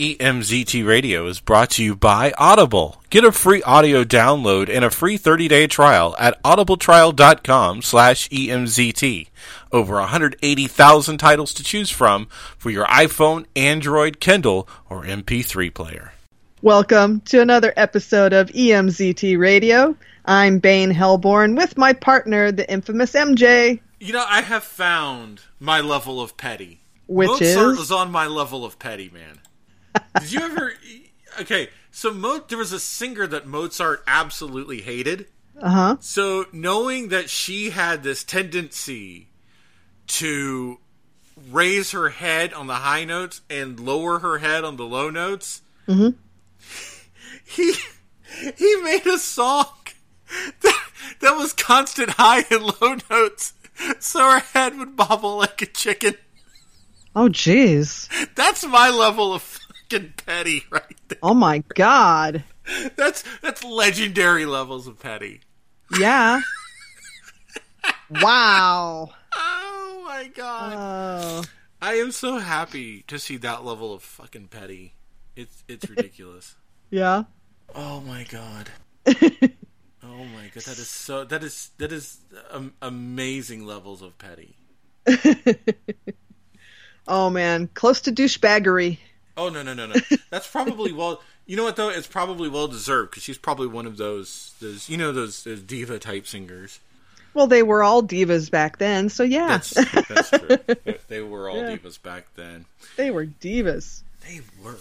EMZT Radio is brought to you by Audible. Get a free audio download and a free 30-day trial at audibletrial.com slash EMZT. Over 180,000 titles to choose from for your iPhone, Android, Kindle, or MP3 player. Welcome to another episode of EMZT Radio. I'm Bane Hellborn with my partner, the infamous MJ. You know, I have found my level of petty. Which Mozart is? was on my level of petty, man. Did you ever? Okay, so Mo- there was a singer that Mozart absolutely hated. Uh huh. So knowing that she had this tendency to raise her head on the high notes and lower her head on the low notes, Mhm. he he made a song that, that was constant high and low notes, so her head would bobble like a chicken. Oh, jeez. That's my level of fucking petty right there. Oh my God. That's that's legendary levels of petty. Yeah. wow. Oh my god. Oh. I am so happy to see that level of fucking petty. It's it's ridiculous. Yeah. oh my god. Oh my god, that is so that is that is um, amazing levels of petty. oh man, close to douchebaggery. Oh no no no no. That's probably well. You know what though? It's probably well deserved because she's probably one of those those you know those, those diva type singers. Well, they were all divas back then, so yeah, That's that's true. They- were all Yeah. divas back then. they were divas. They were.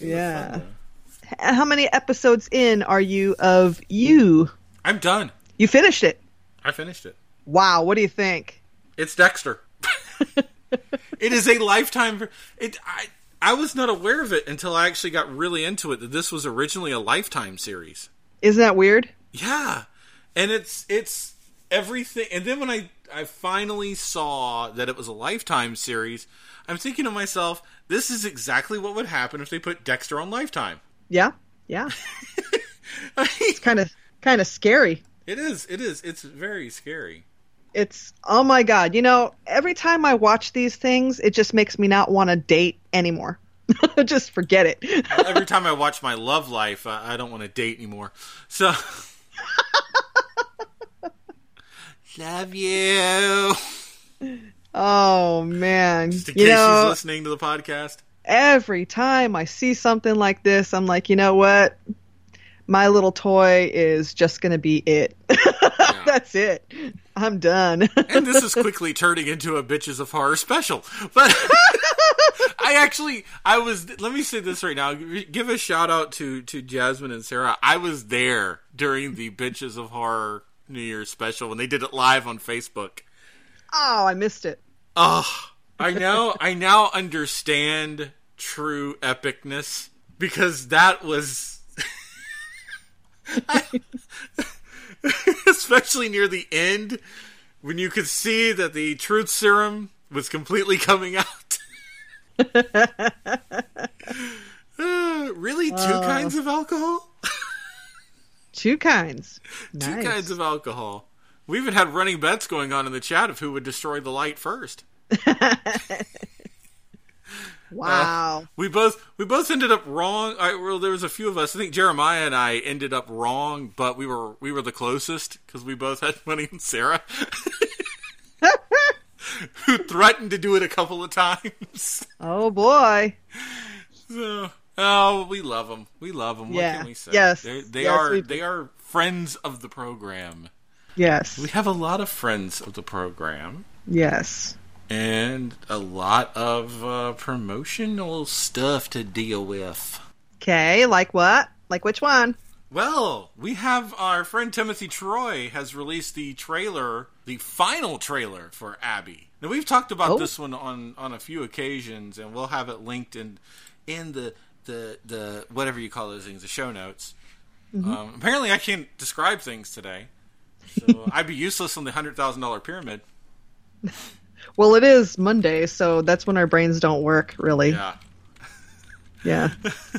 They were Yeah. fun, How many episodes in are you of you? I'm done. You finished it. I finished it. Wow. What do you think? It's Dexter. it is a lifetime. It. I. I was not aware of it until I actually got really into it. That this was originally a lifetime series. Isn't that weird? Yeah, and it's it's everything. And then when I I finally saw that it was a lifetime series, I'm thinking to myself, this is exactly what would happen if they put Dexter on Lifetime. Yeah. Yeah. It's kind of kind of scary. it is. It is. It's very scary. It's oh my god. You know, every time I watch these things, it just makes me not want to date anymore. just forget it. Every time I watch my love life, I, I don't want to date anymore. So. Love you. oh man. Just in You case know, she's listening to the podcast. every time I see something like this, I'm like, you know what? My little toy is just going to be it. That's it. I'm done. and this is quickly turning into a bitches of horror special. But I actually, I was. Let me say this right now. Give a shout out to to Jasmine and Sarah. I was there during the bitches of horror New Year's special when they did it live on Facebook. oh, I missed it. Oh, I now I now understand true epicness because that was. especially near the end when you could see that the truth serum was completely coming out. Uh, really, two Oh. kinds of alcohol? Two kinds. Two kinds of alcohol. We even had running bets going on in the chat of who would destroy the light first. Uh, wow. We both we both ended up wrong. I, well, there was a few of us. I think Jeremiah and I ended up wrong, but we were we were the closest because we both had money on Sarah, who threatened to do it a couple of times. oh boy. So, oh, we love them. We love them. What can we say? Yes. They're, they Yes, are they are friends of the program. Yes. We have a lot of friends of the program. Yes. And a lot of uh, promotional stuff to deal with. Okay, like what? Like which one? Well, we have our friend Timothy Troy has released the trailer, the final trailer for Abby. Now we've talked about Oh. this one on on a few occasions, and we'll have it linked in in the the the whatever you call those things, the show notes. Um, apparently, I can't describe things today, so I'd be useless on the hundred thousand dollar pyramid. Well, it is Monday, so that's when our brains don't work, really. Yeah. Yeah.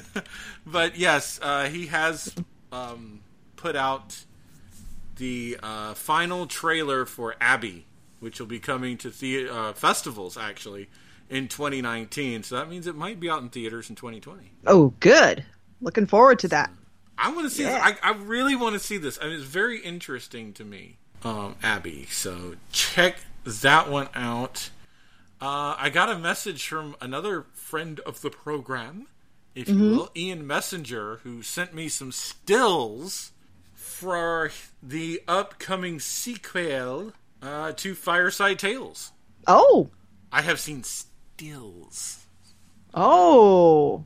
but yes, uh, he has um, put out the uh, final trailer for Abby, which will be coming to the uh, festivals actually in 2019. So that means it might be out in theaters in 2020. Oh, good. Looking forward to that. I want to see. Yeah. I, I really want to see this. I mean, it's very interesting to me, um, Abby. So check that one out. Uh, I got a message from another friend of the program, if you will, Ian Messenger, who sent me some stills for the upcoming sequel uh, to Fireside Tales. Oh, I have seen stills. oh,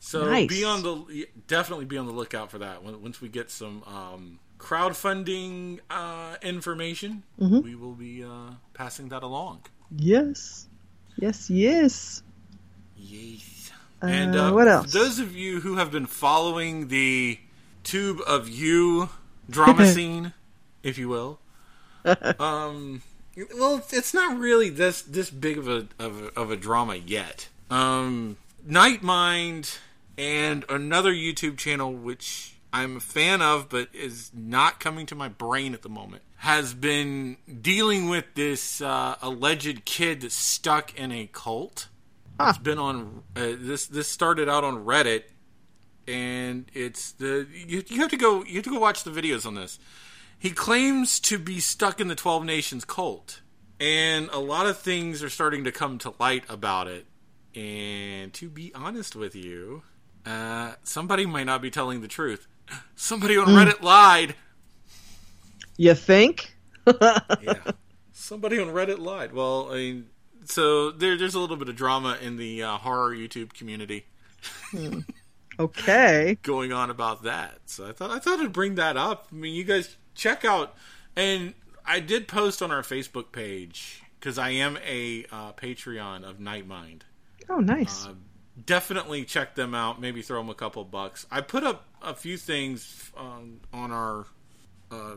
So Nice. be on the definitely be on the lookout for that. Once we get some um, crowdfunding uh, information, Mm-hmm. we will be uh, passing that along. yes, yes, yes. Yes. Uh, and uh, what else? Those of you who have been following the tube of you drama scene, if you will, um, well, it's not really this this big of a of a, of a drama yet. Um, Nightmind and another YouTube channel which I'm a fan of, but is not coming to my brain at the moment, has been dealing with this uh, alleged kid that's stuck in a cult. It's been on uh, this. This started out on Reddit, and it's the you, you have to go. You have to go watch the videos on this. He claims to be stuck in the Twelve Nations cult, and a lot of things are starting to come to light about it. And to be honest with you, uh, somebody might not be telling the truth. Somebody on Reddit lied. You think? yeah. Somebody on Reddit lied. Well, I mean, so there, there's a little bit of drama in the uh, horror YouTube community Okay. going on about that. So I thought I thought I'd bring that up. I mean, you guys check out, and I did post on our Facebook page because I am a uh, Patreon of Nightmind. Oh, nice. Uh, definitely check them out. Maybe throw them a couple bucks. I put up a few things um, on our uh,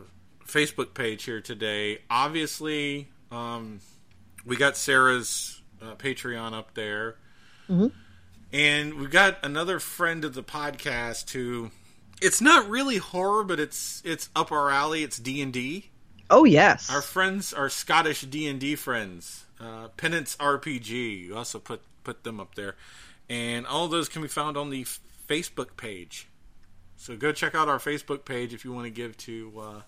Facebook page here today. Obviously, um, we got Sarah's uh, Patreon up there, and we got another friend of the podcast who. It's not really horror, but it's it's up our alley. It's D and D. oh, yes. Our friends, our Scottish D and D friends, uh, Penance RPG. You also put put them up there, and all those can be found on the Facebook page. So go check out our Facebook page if you want to give to uh,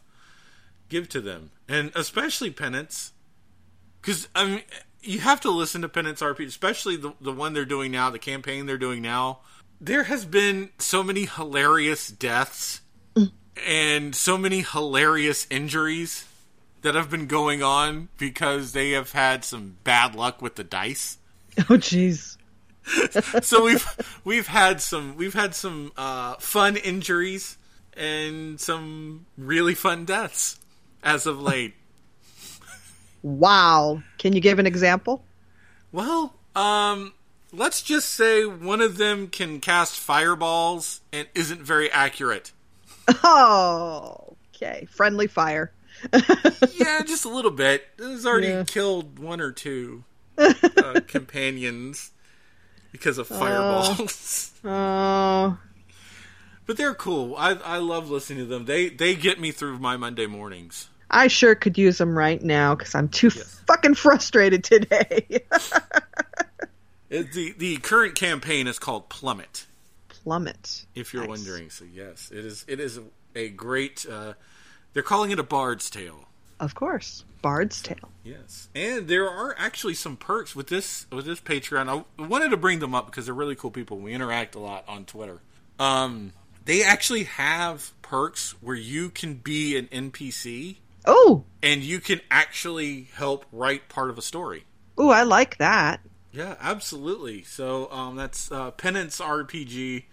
give to them, and especially Penance, because I mean you have to listen to Penance RP, especially the the one they're doing now, the campaign they're doing now. There has been so many hilarious deaths and so many hilarious injuries that have been going on because they have had some bad luck with the dice. oh, jeez. So we've we've had some we've had some uh, fun injuries and some really fun deaths as of late. Wow. Can you give an example? Well, um, let's just say one of them can cast fireballs and isn't very accurate. Oh, okay. Friendly fire. yeah, just a little bit. It's already Yeah. killed one or two uh, companions because of fireballs. Oh, but they're cool. I I love listening to them. They they get me through my Monday mornings. I sure could use them right now because I'm too fucking frustrated today. The the current campaign is called Plummet. Plummet. If you're Nice. wondering, so yes, it is. It is a, a great. Uh, they're calling it a bard's tale. Of course. Bard's Tale. Yes, and there are actually some perks with this with this Patreon. I wanted to bring them up because they're really cool people. We interact a lot on Twitter. Um, they actually have perks where you can be an NPC Oh, and you can actually help write part of a story. Oh, I like that. Yeah, absolutely. So um, that's uh, Penance RPG.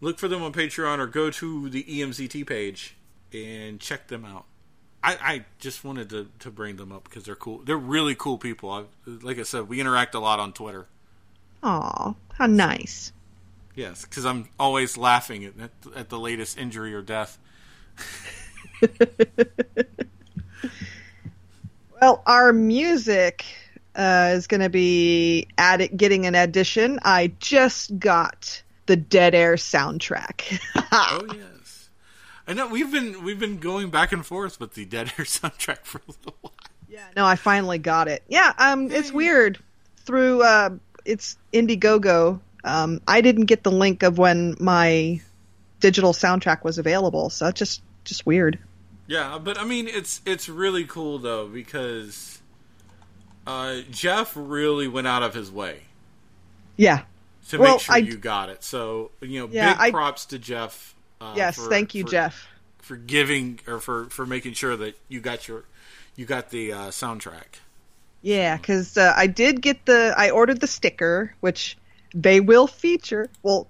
Look for them on Patreon or go to the EMCT page and check them out. I, I just wanted to, to bring them up because they're cool. They're really cool people. I, like I said, we interact a lot on Twitter. Aw, how nice. Yes, because I'm always laughing at, at the latest injury or death. Well, our music uh, is going to be getting an addition. I just got the Dead Air soundtrack. Oh yes, I know we've been we've been going back and forth with the Dead Air soundtrack for a little while. yeah, no, I finally got it. Yeah, um, it's weird. Through uh, it's Indiegogo. Um, I didn't get the link of when my digital soundtrack was available, so it's just just weird. Yeah, but I mean, it's it's really cool though because uh, Jeff really went out of his way. Yeah. To well, make sure I, you got it. So you know, yeah, big I, props to Jeff. Uh, yes, for, thank you, for, Jeff, for giving or for for making sure that you got your you got the uh, soundtrack. Yeah, because uh, I did get the I ordered the sticker, which they will feature. Well,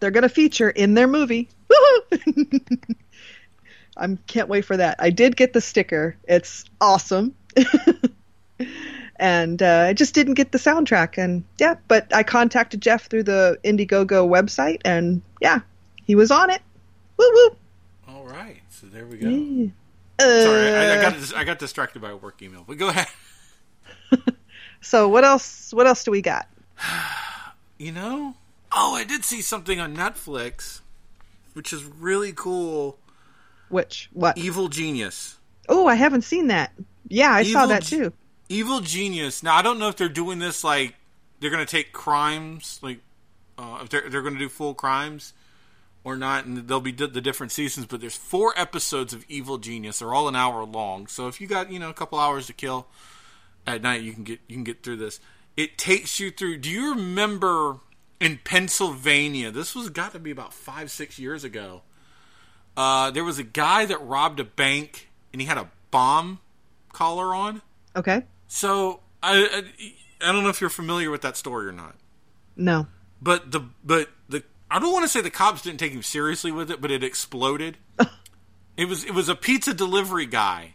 they're going to feature in their movie. I can't wait for that. I did get the sticker. It's awesome. and uh, I just didn't get the soundtrack. And yeah, but I contacted Jeff through the Indiegogo website, and yeah, he was on it. Woo woo. All right, so there we go. Yeah. Uh, Sorry, I, I, got I got distracted by a work email, but go ahead. so what else? What else do we got? you know, oh, I did see something on Netflix, which is really cool. Which what? Evil Genius. Oh, I haven't seen that. Yeah, I Evil saw that too. Evil Genius. Now I don't know if they're doing this like they're going to take crimes, like uh, if they're they're going to do full crimes or not, and there'll be the different seasons. But there's four episodes of Evil Genius. They're all an hour long. So if you got you know a couple hours to kill at night, you can get you can get through this. It takes you through. Do you remember in Pennsylvania? This was got to be about five six years ago. Uh, there was a guy that robbed a bank and he had a bomb collar on. Okay. So I, I I don't know if you're familiar with that story or not. No. But the but the I don't want to say the cops didn't take him seriously with it, but it exploded. it was it was a pizza delivery guy.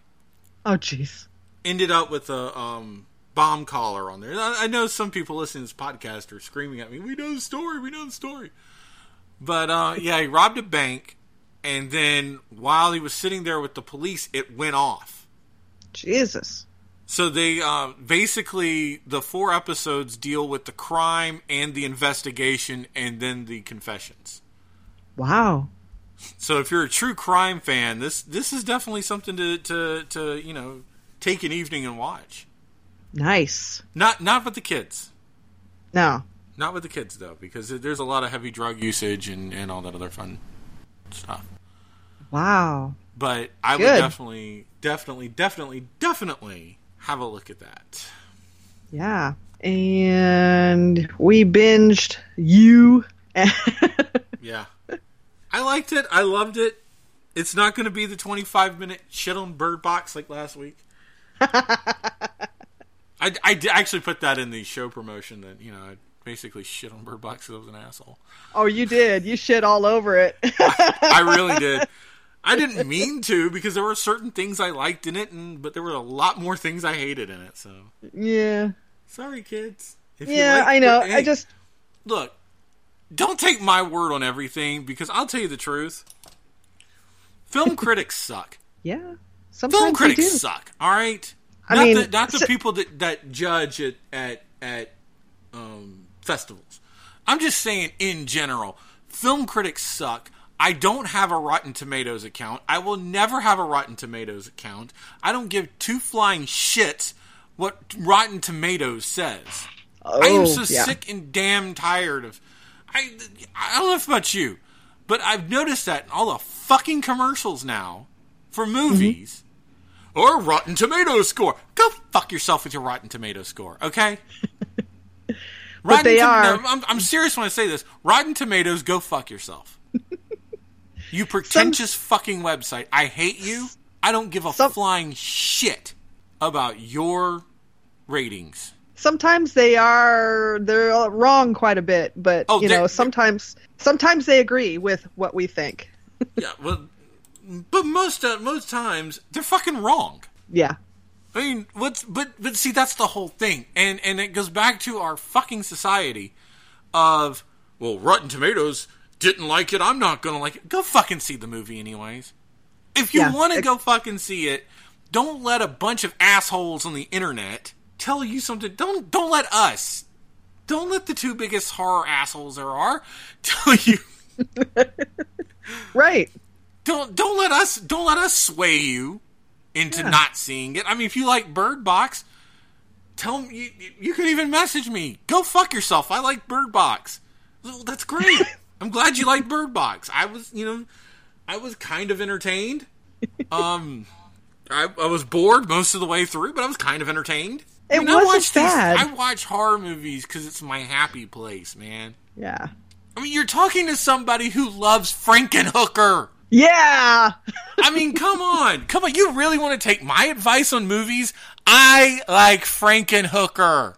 Oh jeez. Ended up with a um, bomb collar on there. I, I know some people listening to this podcast are screaming at me. We know the story. We know the story. But uh, yeah, he robbed a bank, and then while he was sitting there with the police, it went off. Jesus. So they uh, basically the four episodes deal with the crime and the investigation, and then the confessions. Wow. So if you're a true crime fan, this this is definitely something to to, to you know take an evening and watch. Nice. Not not with the kids. No. Not with the kids though, because there's a lot of heavy drug usage and, and all that other fun stuff. Wow. But I Good. would definitely, definitely, definitely, definitely have a look at that. Yeah. And we binged you. yeah. I liked it. I loved it. It's not going to be the 25 minute shit on Bird Box like last week. I, I actually put that in the show promotion that, you know, I basically shit on Bird Box because I was an asshole. Oh, you did. You shit all over it. I, I really did. I didn't mean to because there were certain things I liked in it, and but there were a lot more things I hated in it. So yeah, sorry, kids. If yeah, I know. Hey, I just look. Don't take my word on everything because I'll tell you the truth. Film critics suck. Yeah, sometimes film critics suck. All right, I not mean, the, not the so, people that that judge at at at um, festivals. I'm just saying in general, film critics suck. I don't have a Rotten Tomatoes account. I will never have a Rotten Tomatoes account. I don't give two flying shits what Rotten Tomatoes says. Oh, I am so yeah. sick and damn tired of. I I don't know if about you, but I've noticed that in all the fucking commercials now for movies mm-hmm. or Rotten Tomatoes score. Go fuck yourself with your Rotten Tomatoes score, okay? but Rotten they are. No, I'm, I'm serious when I say this. Rotten Tomatoes, go fuck yourself. You pretentious Some... fucking website. I hate you. I don't give a Some... flying shit about your ratings. Sometimes they are they're wrong quite a bit, but oh, you know, sometimes sometimes they agree with what we think. yeah, well but most uh, most times they're fucking wrong. Yeah. I mean, what's but but see that's the whole thing. And and it goes back to our fucking society of well, Rotten Tomatoes didn't like it, I'm not gonna like it. Go fucking see the movie anyways. If you yeah, want to go fucking see it, don't let a bunch of assholes on the internet tell you something. Don't don't let us. Don't let the two biggest horror assholes there are tell you. right. Don't don't let us don't let us sway you into yeah. not seeing it. I mean, if you like Bird Box, tell me you, you could even message me. Go fuck yourself. I like Bird Box. Well, that's great. I'm glad you like Bird Box. I was, you know, I was kind of entertained. Um, I, I was bored most of the way through, but I was kind of entertained. It I mean, wasn't bad. I watch horror movies because it's my happy place, man. Yeah. I mean, you're talking to somebody who loves Frankenhooker. Yeah. I mean, come on, come on. You really want to take my advice on movies? I like Frankenhooker.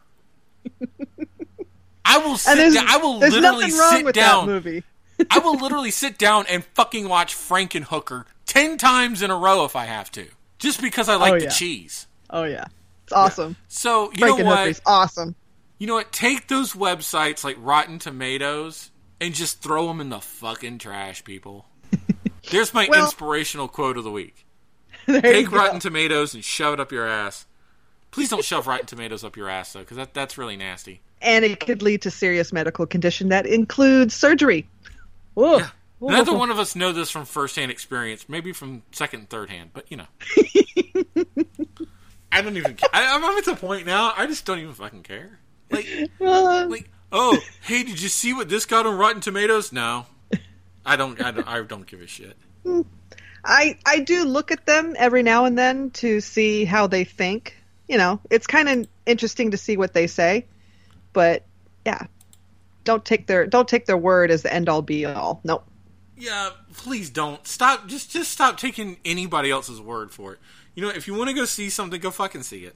I will sit down. I will literally wrong sit with down. that movie. I will literally sit down and fucking watch Frankenhooker ten times in a row if I have to, just because I like Oh, the cheese. Oh yeah. It's awesome. So you know what? Awesome. You know what? Take those websites like Rotten Tomatoes and just throw them in the fucking trash, people. There's my Well- inspirational quote of the week. Take. Rotten Tomatoes and shove it up your ass. Please don't shove Rotten Tomatoes up your ass though, because that, that's really nasty. and it could lead to serious medical condition that includes surgery. Ooh. Neither one of us know this from firsthand experience. Maybe from second and third hand, but you know. I don't even. I, I'm at the point now. I just don't even fucking care. Like, Uh, like, oh, hey, did you see what this got on Rotten Tomatoes? No, I don't. I don't. I don't give a shit. I I do look at them every now and then to see how they think. You know, it's kind of interesting to see what they say, but yeah, don't take their don't take their word as the end all be all. Nope. Yeah, please don't stop. Just just stop taking anybody else's word for it. You know, if you want to go see something, go fucking see it.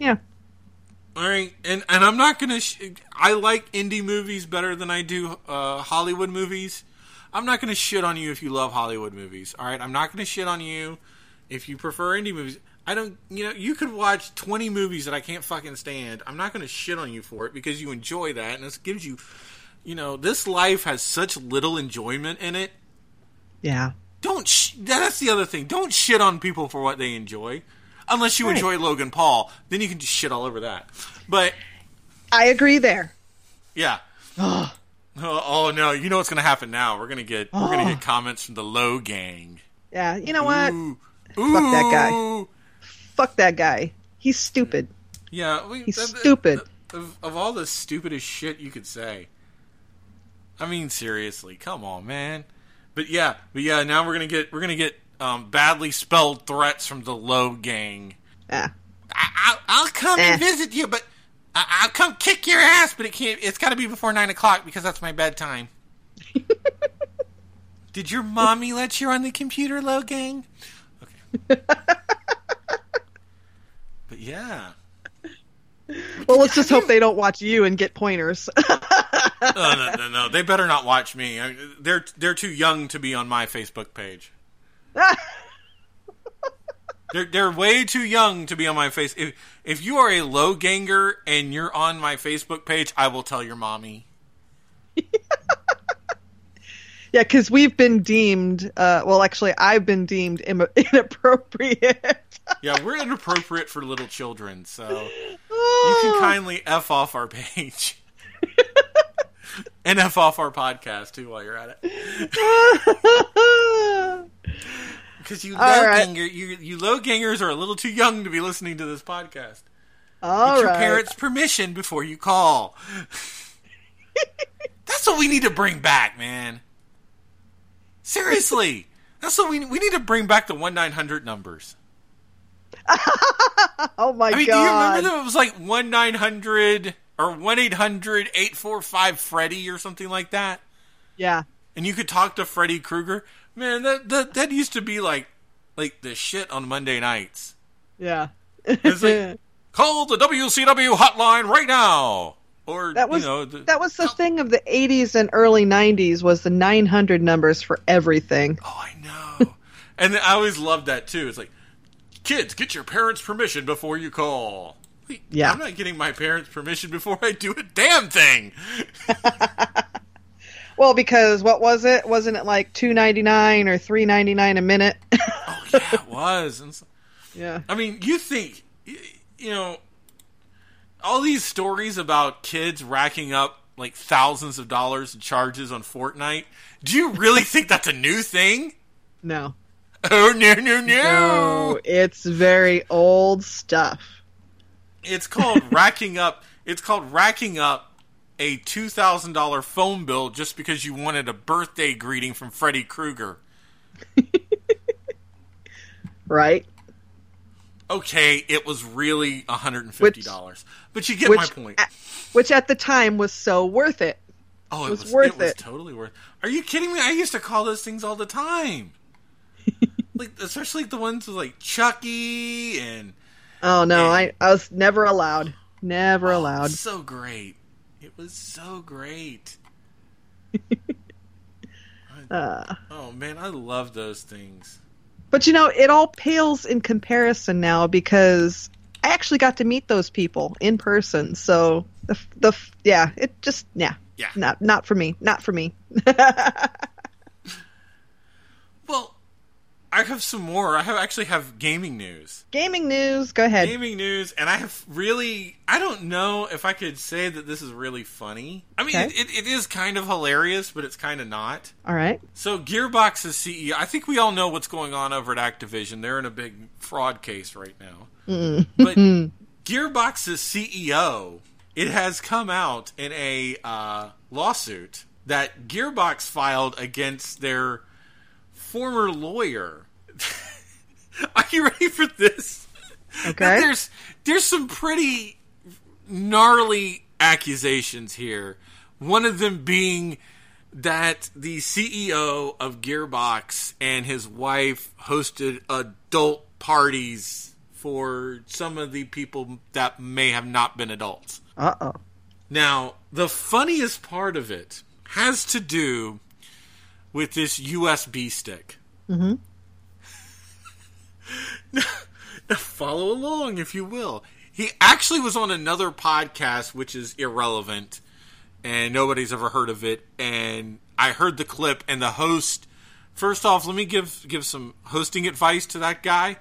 Yeah. All right, and and I'm not gonna. Sh- I like indie movies better than I do uh, Hollywood movies. I'm not gonna shit on you if you love Hollywood movies. All right, I'm not gonna shit on you if you prefer indie movies. I don't. You know, you could watch 20 movies that I can't fucking stand. I'm not gonna shit on you for it because you enjoy that, and this gives you. You know, this life has such little enjoyment in it. Yeah. Don't. Sh- that's the other thing. Don't shit on people for what they enjoy. Unless you Right. enjoy Logan Paul, then you can just shit all over that. But I agree there. yeah. Oh. Oh, oh, no! You know what's going to happen now? We're going to get we're going to get comments from the Logang. Yeah. You know what? Ooh, Fuck that guy. Fuck that guy. He's stupid. Yeah, we, He's th- th- stupid. Of, of all the stupidest shit you could say. I mean, seriously, come on, man. But yeah, but yeah. Now we're gonna get we're gonna get um, badly spelled threats from the Logang. Yeah. I, I'll, I'll come and Eh. visit you, but I, I'll come kick your ass. But it can't. It's got to be before nine o'clock because that's my bedtime. Did your mommy let you on the computer, Logang? Okay. but yeah. Well, let's just hope they don't watch you and get pointers. Oh, no, no, no. They better not watch me. I, they're they're too young to be on my Facebook page. They're they're way too young to be on my face. If if you are a low ganger and you're on my Facebook page, I will tell your mommy. yeah, because we've been deemed. Uh, well, actually, I've been deemed Im- inappropriate. Yeah, we're inappropriate for little children, so you can kindly f off our page. and f off our podcast too while you're at it. Because you All low right. ganger, you you low gangers are a little too young to be listening to this podcast. All Get your right. parents' permission before you call. That's what we need to bring back, man. Seriously, that's what we we need to bring back the one nine hundred numbers. Oh my I mean, god! do you remember that it was like one nine hundred or one 845 Freddy or something like that? Yeah. And you could talk to Freddy Krueger. Man, that that that used to be like like the shit on Monday nights. Yeah. It's like call the WCW hotline right now, or that was you know the, that was the thing of the 80s and early 90s was the 900 numbers for everything. Oh, I know. and I always loved that too. It's like, kids, get your parents' permission before you call. Wait, Yeah. I'm not getting my parents' permission before I do a damn thing. Well, because what was it? Wasn't it like 2.99 or 3.99 a minute? Oh yeah, it was. So- yeah. I mean, you think, you know, all these stories about kids racking up like thousands of dollars in charges on Fortnite. Do you really think that's a new thing? No. Oh no no no! No, it's very old stuff. It's called racking up. It's called racking up a two thousand dollar phone bill just because you wanted a birthday greeting from Freddy Krueger. right? Okay, it was really hundred and fifty dollars, but you get Which, my point. at, which at the time was so worth it. oh, it was was, worth it was it. totally worth. Are you kidding me? I used to call those things all the time. like especially the ones with like Chucky and Oh no, And- I I was never allowed. Never Oh, allowed. So great. It was so great. Uh, Oh man, I love those things. but you know, it all pales in comparison now because I actually got to meet those people in person. So the the yeah, it just yeah, Yeah. not not for me, not for me. Well, I have some more. I have actually have gaming news. Gaming news, go ahead. Gaming news, and I have really. I don't know if I could say that this is really funny. I mean, Okay. it, it, it is kind of hilarious, but it's kind of not. All right. So, Gearbox's CEO. I think we all know what's going on over at Activision. They're in a big fraud case right now. But Gearbox's CEO, it has come out in a uh, lawsuit that Gearbox filed against their former lawyer. Are you ready for this? Okay. There's there's some pretty gnarly accusations here. One of them being that the CEO of Gearbox and his wife hosted adult parties for some of the people that may have not been adults. Uh oh. Now, the funniest part of it has to do with this USB stick. Mm-hmm. now, follow along, if you will. He actually was on another podcast, which is irrelevant, and nobody's ever heard of it. And I heard the clip, and the host. First off, let me give give some hosting advice to that guy.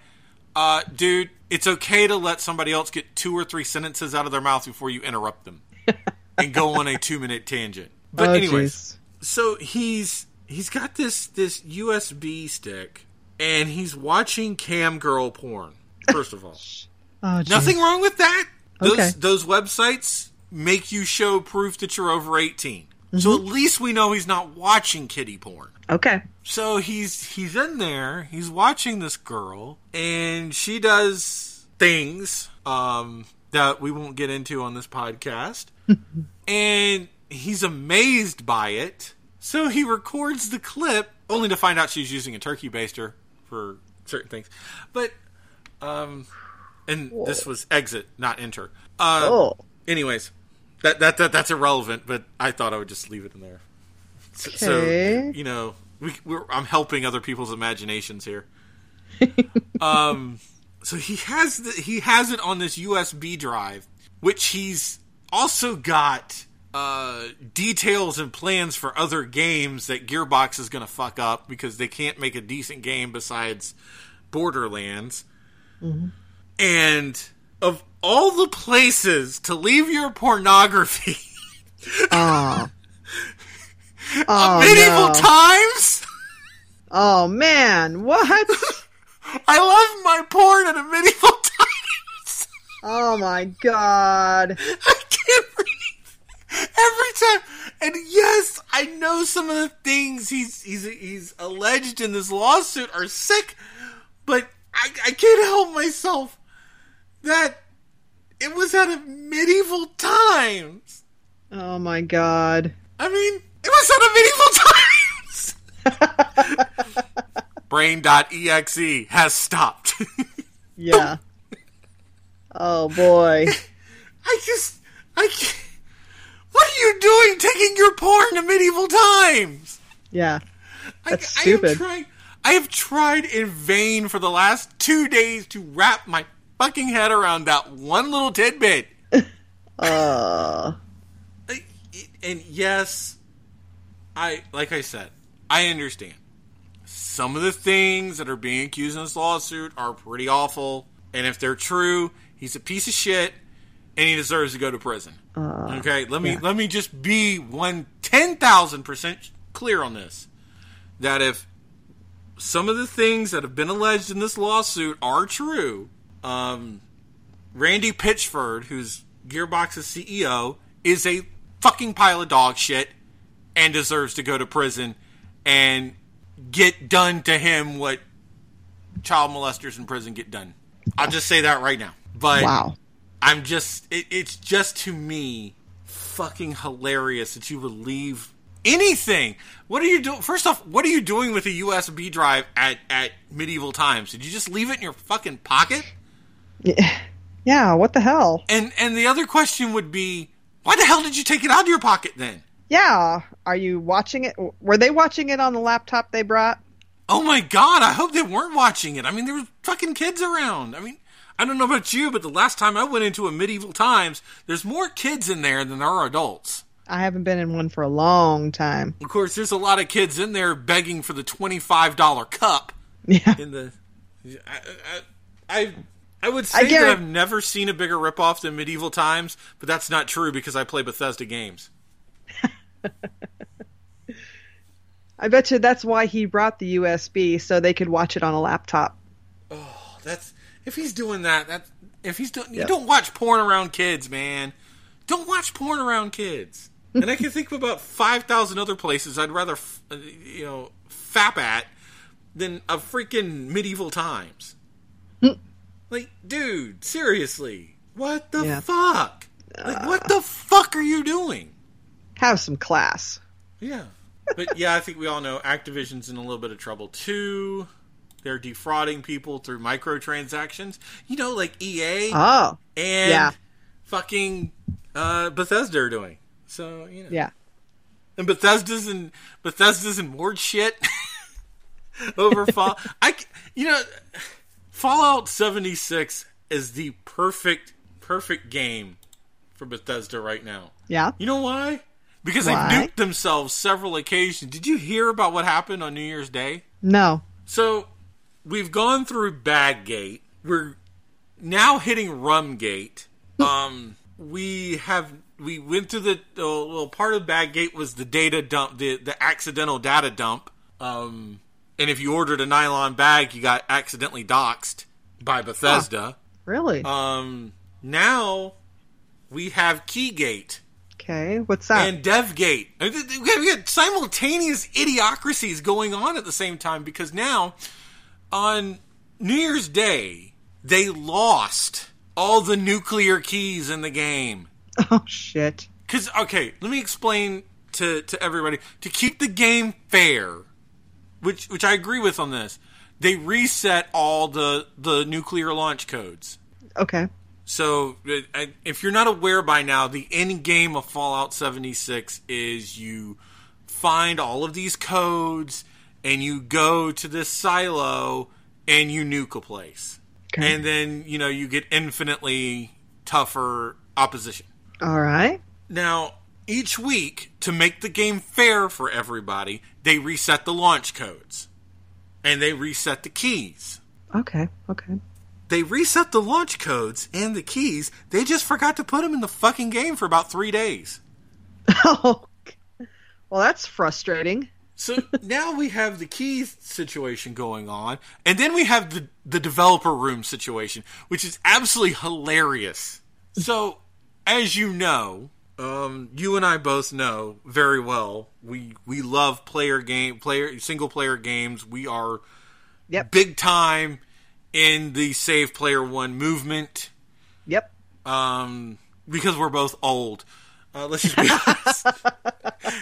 Uh, dude, it's okay to let somebody else get two or three sentences out of their mouth before you interrupt them and go on a two minute tangent. But oh, anyways, jeez. so he's he's got this this USB stick and he's watching cam girl porn. First of all, Oh, nothing wrong with that. Those Okay. those websites make you show proof that you're over 18. So Mm-hmm. at least we know he's not watching kitty porn. Okay. So he's he's in there, he's watching this girl, and she does things um, that we won't get into on this podcast. and he's amazed by it. So he records the clip, only to find out she's using a turkey baster for certain things. But um and this was exit, not enter. Uh, Oh. anyways, that, that that that's irrelevant, but I thought I would just leave it in there. So, so, you know, we, we're, I'm helping other people's imaginations here. um, so he has the, he has it on this USB drive, which he's also got uh, details and plans for other games that Gearbox is going to fuck up because they can't make a decent game besides Borderlands. And of all the places to leave your pornography, Oh. Oh, medieval no. times. oh man, what? I love my porn at a medieval times. Oh my god. I can't breathe every time. And yes, I know some of the things he's he's he's alleged in this lawsuit are sick, but I, I can't help myself that it was out of medieval times. Oh my god. I mean, it was out of medieval times. Brain.exe has stopped. Yeah. Oh boy. I just, I can't. What are you doing taking your porn to medieval times? Yeah. I- That's I, stupid. have tried, I have tried in vain for the last two days to wrap my fucking head around that one little tidbit. Uh. And yes, I, like I said, I understand. Some of the things that are being accused in this lawsuit are pretty awful. And if they're true, he's a piece of shit and he deserves to go to prison. Uh, Okay, let me yeah. let me just be one ten thousand percent clear on this. That if some of the things that have been alleged in this lawsuit are true, um, Randy Pitchford, who's Gearbox's CEO, is a fucking pile of dog shit and deserves to go to prison and get done to him what child molesters in prison get done. I'll just say that right now. But Wow. I'm just it, it's just to me fucking hilarious that you would leave anything. What are you doing? First off, what are you doing with a USB drive at at medieval times? Did you just leave it in your fucking pocket? Yeah. Yeah, what the hell? And and the other question would be, why the hell did you take it out of your pocket then? Yeah. Are you watching it? Were they watching it on the laptop they brought? Oh my god, I hope they weren't watching it. I mean, there were fucking kids around. I mean, I don't know about you, but the last time I went into a medieval times, there's more kids in there than there are adults. I haven't been in one for a long time. Of course, there's a lot of kids in there begging for the twenty-five dollar cup Yeah. in the. I, I, I, I would I say that I've never seen a bigger ripoff than medieval times, but that's not true because I play Bethesda games. I bet you that's why he brought the USB so they could watch it on a laptop. Oh, that's if he's doing that. That if he's doing, you don't watch porn around kids, man. Don't watch porn around kids. and I can think of about five thousand other places I'd rather, f- uh, you know, fap at than a freaking medieval times. like, dude, seriously, what the Yeah. fuck? Like, what the fuck are you doing? Have some class. Yeah. But yeah, I think we all know Activision's in a little bit of trouble too. They're defrauding people through microtransactions. You know, like EA Oh, and yeah. fucking uh, Bethesda are doing. So, you know. yeah. And Bethesda's and Bethesda's and more shit over Fall. I you know, Fallout 76 is the perfect perfect game for Bethesda right now. Yeah. You know why? Because Why? they've nuked themselves several occasions. Did you hear about what happened on New Year's Day? No. So we've gone through Baggate. We're now hitting Rumgate. Um, we have we went through the uh, well part of Baggate was the data dump, the the accidental data dump. Um, and if you ordered a nylon bag, you got accidentally doxxed by Bethesda. Really? Um, now we have Keygate okay. What's that? and DevGate. And th- th- We got simultaneous idiocracies going on at the same time because now on New Year's Day they lost all the nuclear keys in the game. oh shit. Because okay, let me explain to to everybody to keep the game fair, which which I agree with on this. They reset all the the nuclear launch codes. Okay. So, uh, if you're not aware by now, the end game of Fallout 76 is you find all of these codes and you go to this silo and you nuke a place. Okay. And then, you know, you get infinitely tougher opposition. All right. Now, each week, to make the game fair for everybody, they reset the launch codes and they reset the keys Okay. Okay. they reset the launch codes and the keys. They just forgot to put them in the fucking game for about three days. Oh. Well, that's frustrating. So now we have the keys situation going on, and then we have the the developer room situation, which is absolutely hilarious. So, as you know, um, you and I both know very well. We we love player game player single player games. We are Yep. big time in the save player one movement. Yep. um, because we're both old. Uh, let's just be honest.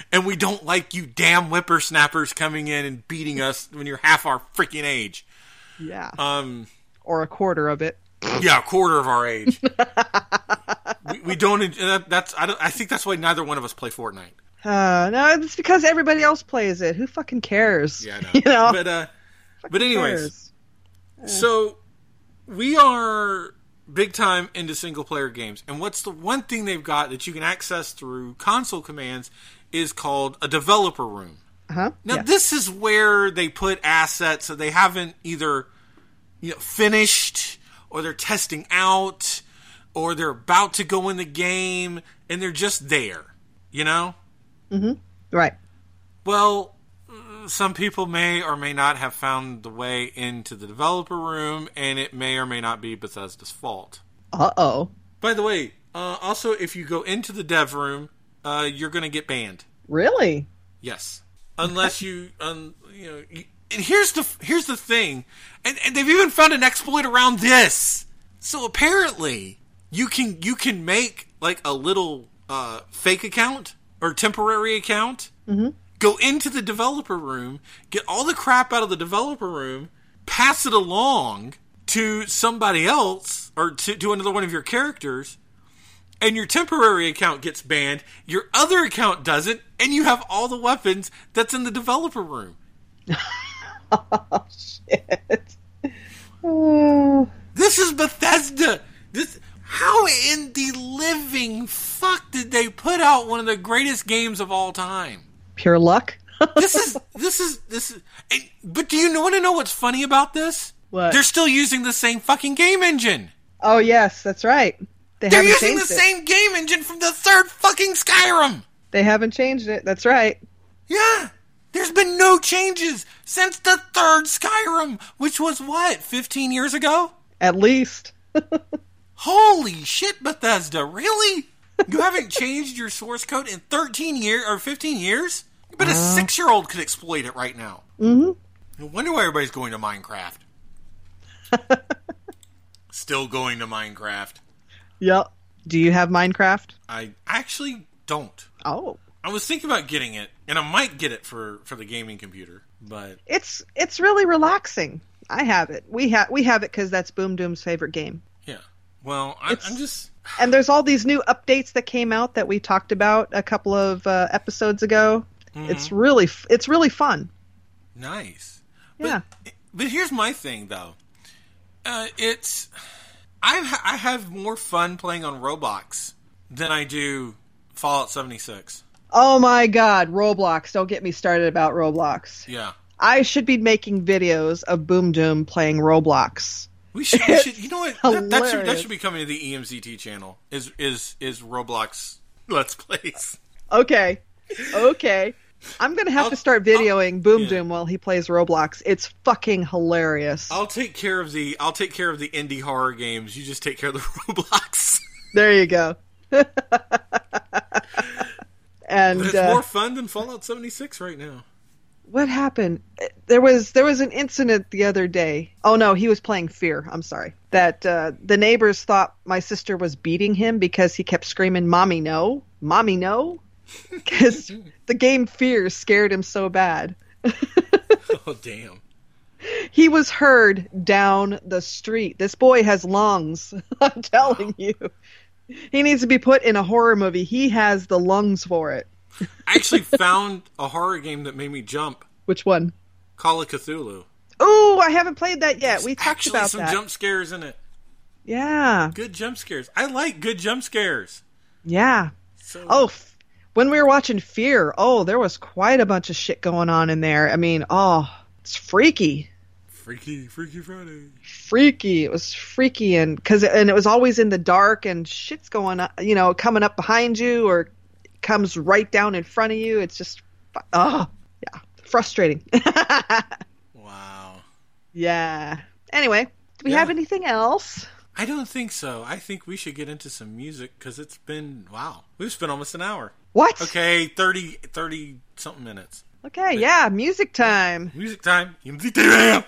and we don't like you damn whippersnappers coming in and beating us when you're half our freaking age. Yeah. Um, or a quarter of it. yeah, a quarter of our age. we, we don't. that- That's. I, don't, I think that's why neither one of us play Fortnite. Uh, no, it's because everybody else plays it. Who fucking cares? Yeah, I know. You know. But uh, but anyways? So we are big time into single player games. And what's the one thing they've got that you can access through console commands is called a developer room. Uh-huh. Now yeah. this is where they put assets that they haven't either you know finished or they're testing out or they're about to go in the game and they're just there, you know? Right. Well, some people may or may not have found the way into the developer room, and it may or may not be Bethesda's fault. Uh oh. By the way, uh, also if you go into the dev room, uh, you're going to get banned. Really? Yes, unless you, um, you know. You, and here's the here's the thing, and, and they've even found an exploit around this. So apparently, you can you can make like a little uh, fake account or temporary account. Mm-hmm. Go into the developer room, get all the crap out of the developer room, pass it along to somebody else or to, to another one of your characters, and your temporary account gets banned, your other account doesn't, and you have all the weapons that's in the developer room. oh shit. Oh. This is Bethesda. This how in the living fuck did they put out one of the greatest games of all time? Pure luck. This is this is this is. But do you want to know what's funny about this? What? They're still using the same fucking game engine. oh yes, that's right. They They're using the it. same game engine from the third fucking Skyrim. They haven't changed it. That's right. Yeah. There's been no changes since the third Skyrim, which was what, 15 years ago? At least. Holy shit, Bethesda, really? You haven't changed your source code in 13 years or 15 years? But a six year old could exploit it right now. Mm-hmm. No wonder why everybody's going to Minecraft. Still going to Minecraft. Yep. Do you have Minecraft? I actually don't. Oh. I was thinking about getting it, and I might get it for, for the gaming computer, but It's it's really relaxing. I have it. We have we have it because that's Boom Doom's favorite game. yeah. Well, I, It's- I'm just. And there's all these new updates that came out that we talked about a couple of uh, episodes ago. It's really it's really fun. Nice. Yeah. But, but here's my thing, though. Uh, it's I I have more fun playing on Roblox than I do Fallout 76. Oh my god, Roblox! Don't get me started about Roblox. Yeah, I should be making videos of Boom Doom playing Roblox. We should. We should you know what? That, that should that should be coming to the EMZT channel. Is is is Roblox Let's Plays? Okay, okay. I'm gonna have I'll- to start videoing Boom yeah. Doom while he plays Roblox. It's fucking hilarious. I'll take care of the I'll take care of the indie horror games. You just take care of the Roblox. There you go. and it's uh, more fun than Fallout 76 right now. What happened? There was there was an incident the other day. Oh no, he was playing Fear. I'm sorry. That uh, the neighbors thought my sister was beating him because he kept screaming, "Mommy, no, mommy, no," because the game Fear scared him so bad. Oh damn. He was heard down the street. This boy has lungs. I'm telling you. He needs to be put in a horror movie. He has the lungs for it. I actually found a horror game that made me jump. Which one? Call of Cthulhu. Oh, I haven't played that yet. We talked Actually, about some that. jump scares in it. Yeah, Good jump scares. I like good jump scares. yeah. So, Oh, f- when we were watching Fear, oh, there was quite a bunch of shit going on in there. I mean, oh, it's freaky, freaky, freaky Friday. freaky. It was freaky, and because and it was always in the dark, and shit's going you know, coming up behind you or comes right down in front of you. It's just, oh, yeah, frustrating. Wow. yeah. Anyway, do we Yeah. have anything else? I don't think so. I think we should get into some music because it's been wow. We've spent almost an hour. What? Okay, 30, 30 something minutes. Okay, yeah, music time. Music time. MZT. has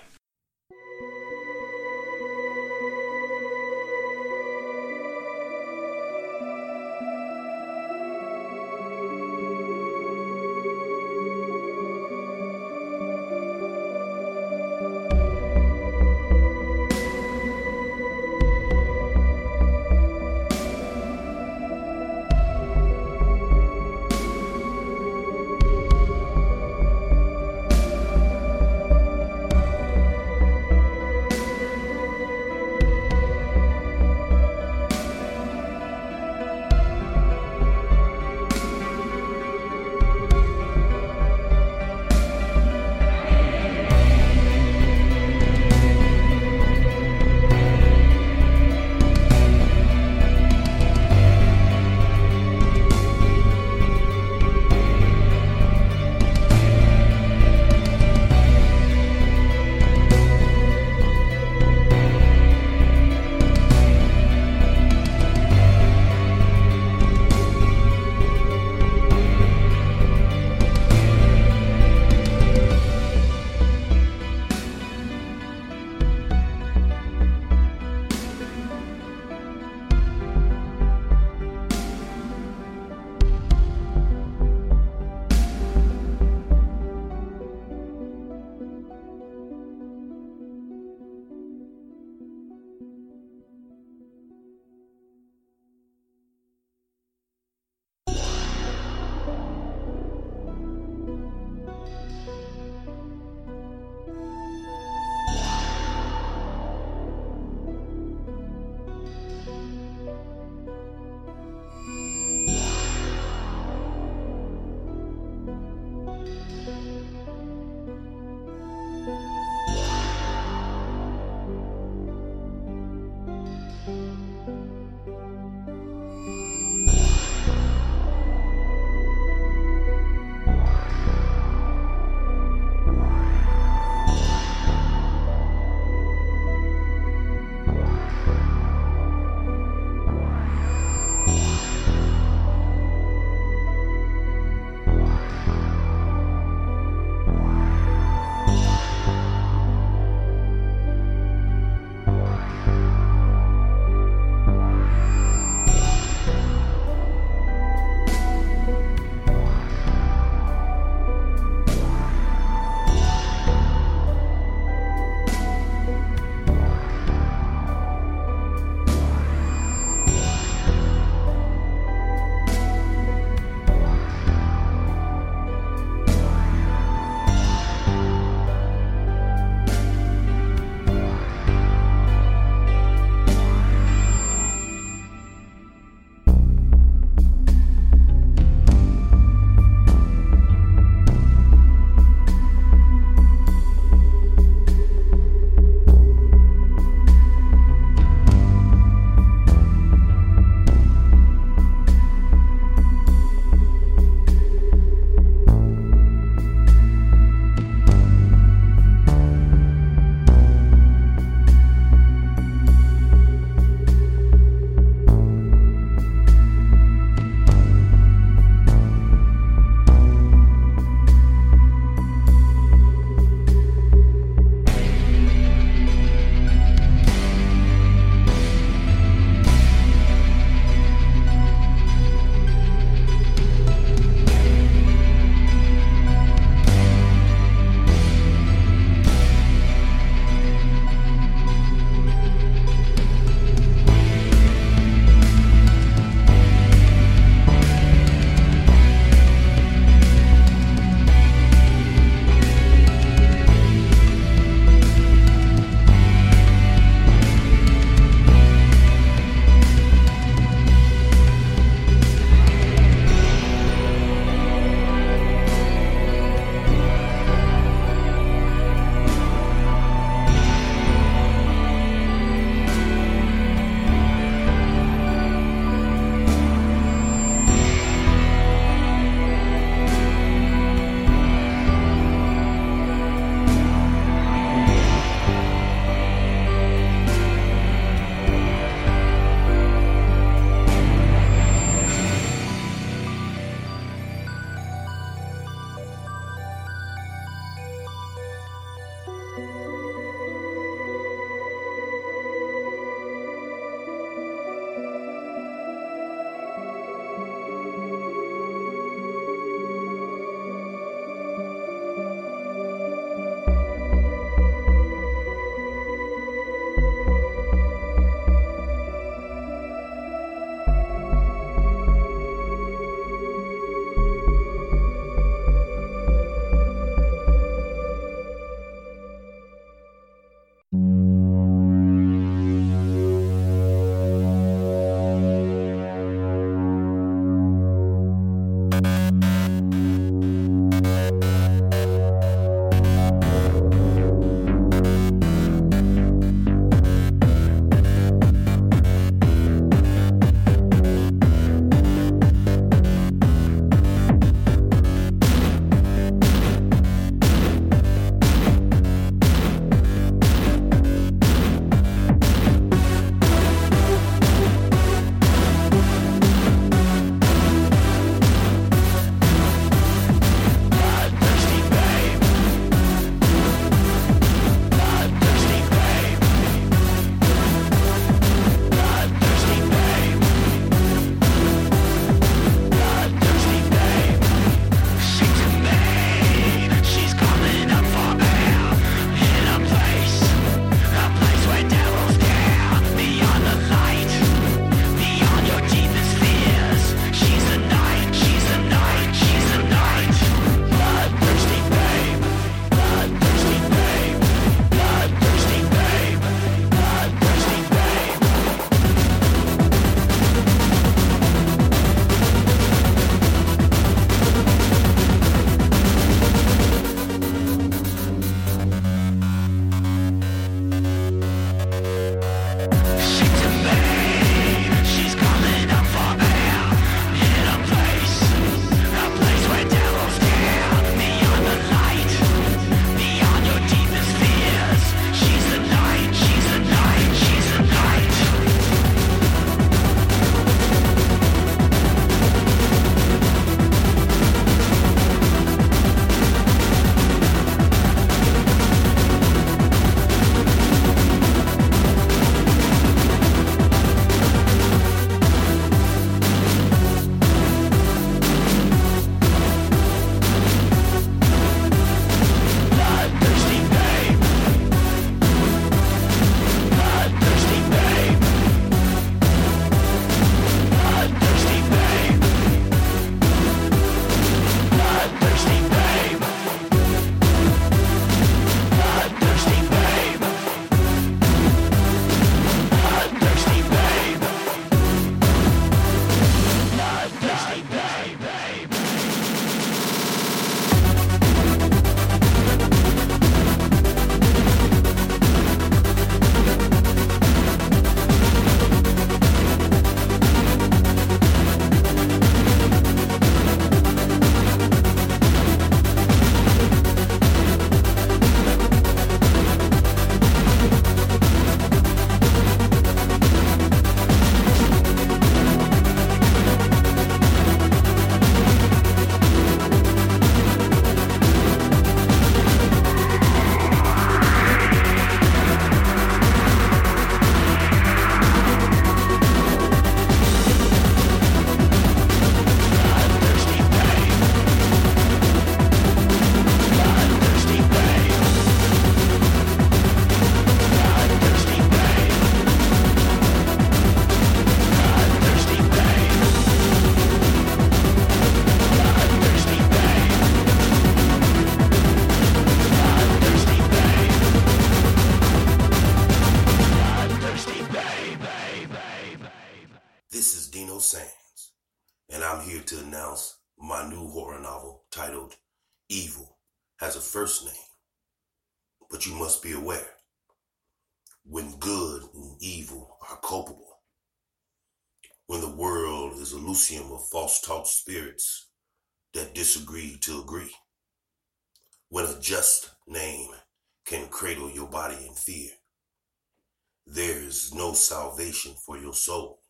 soul.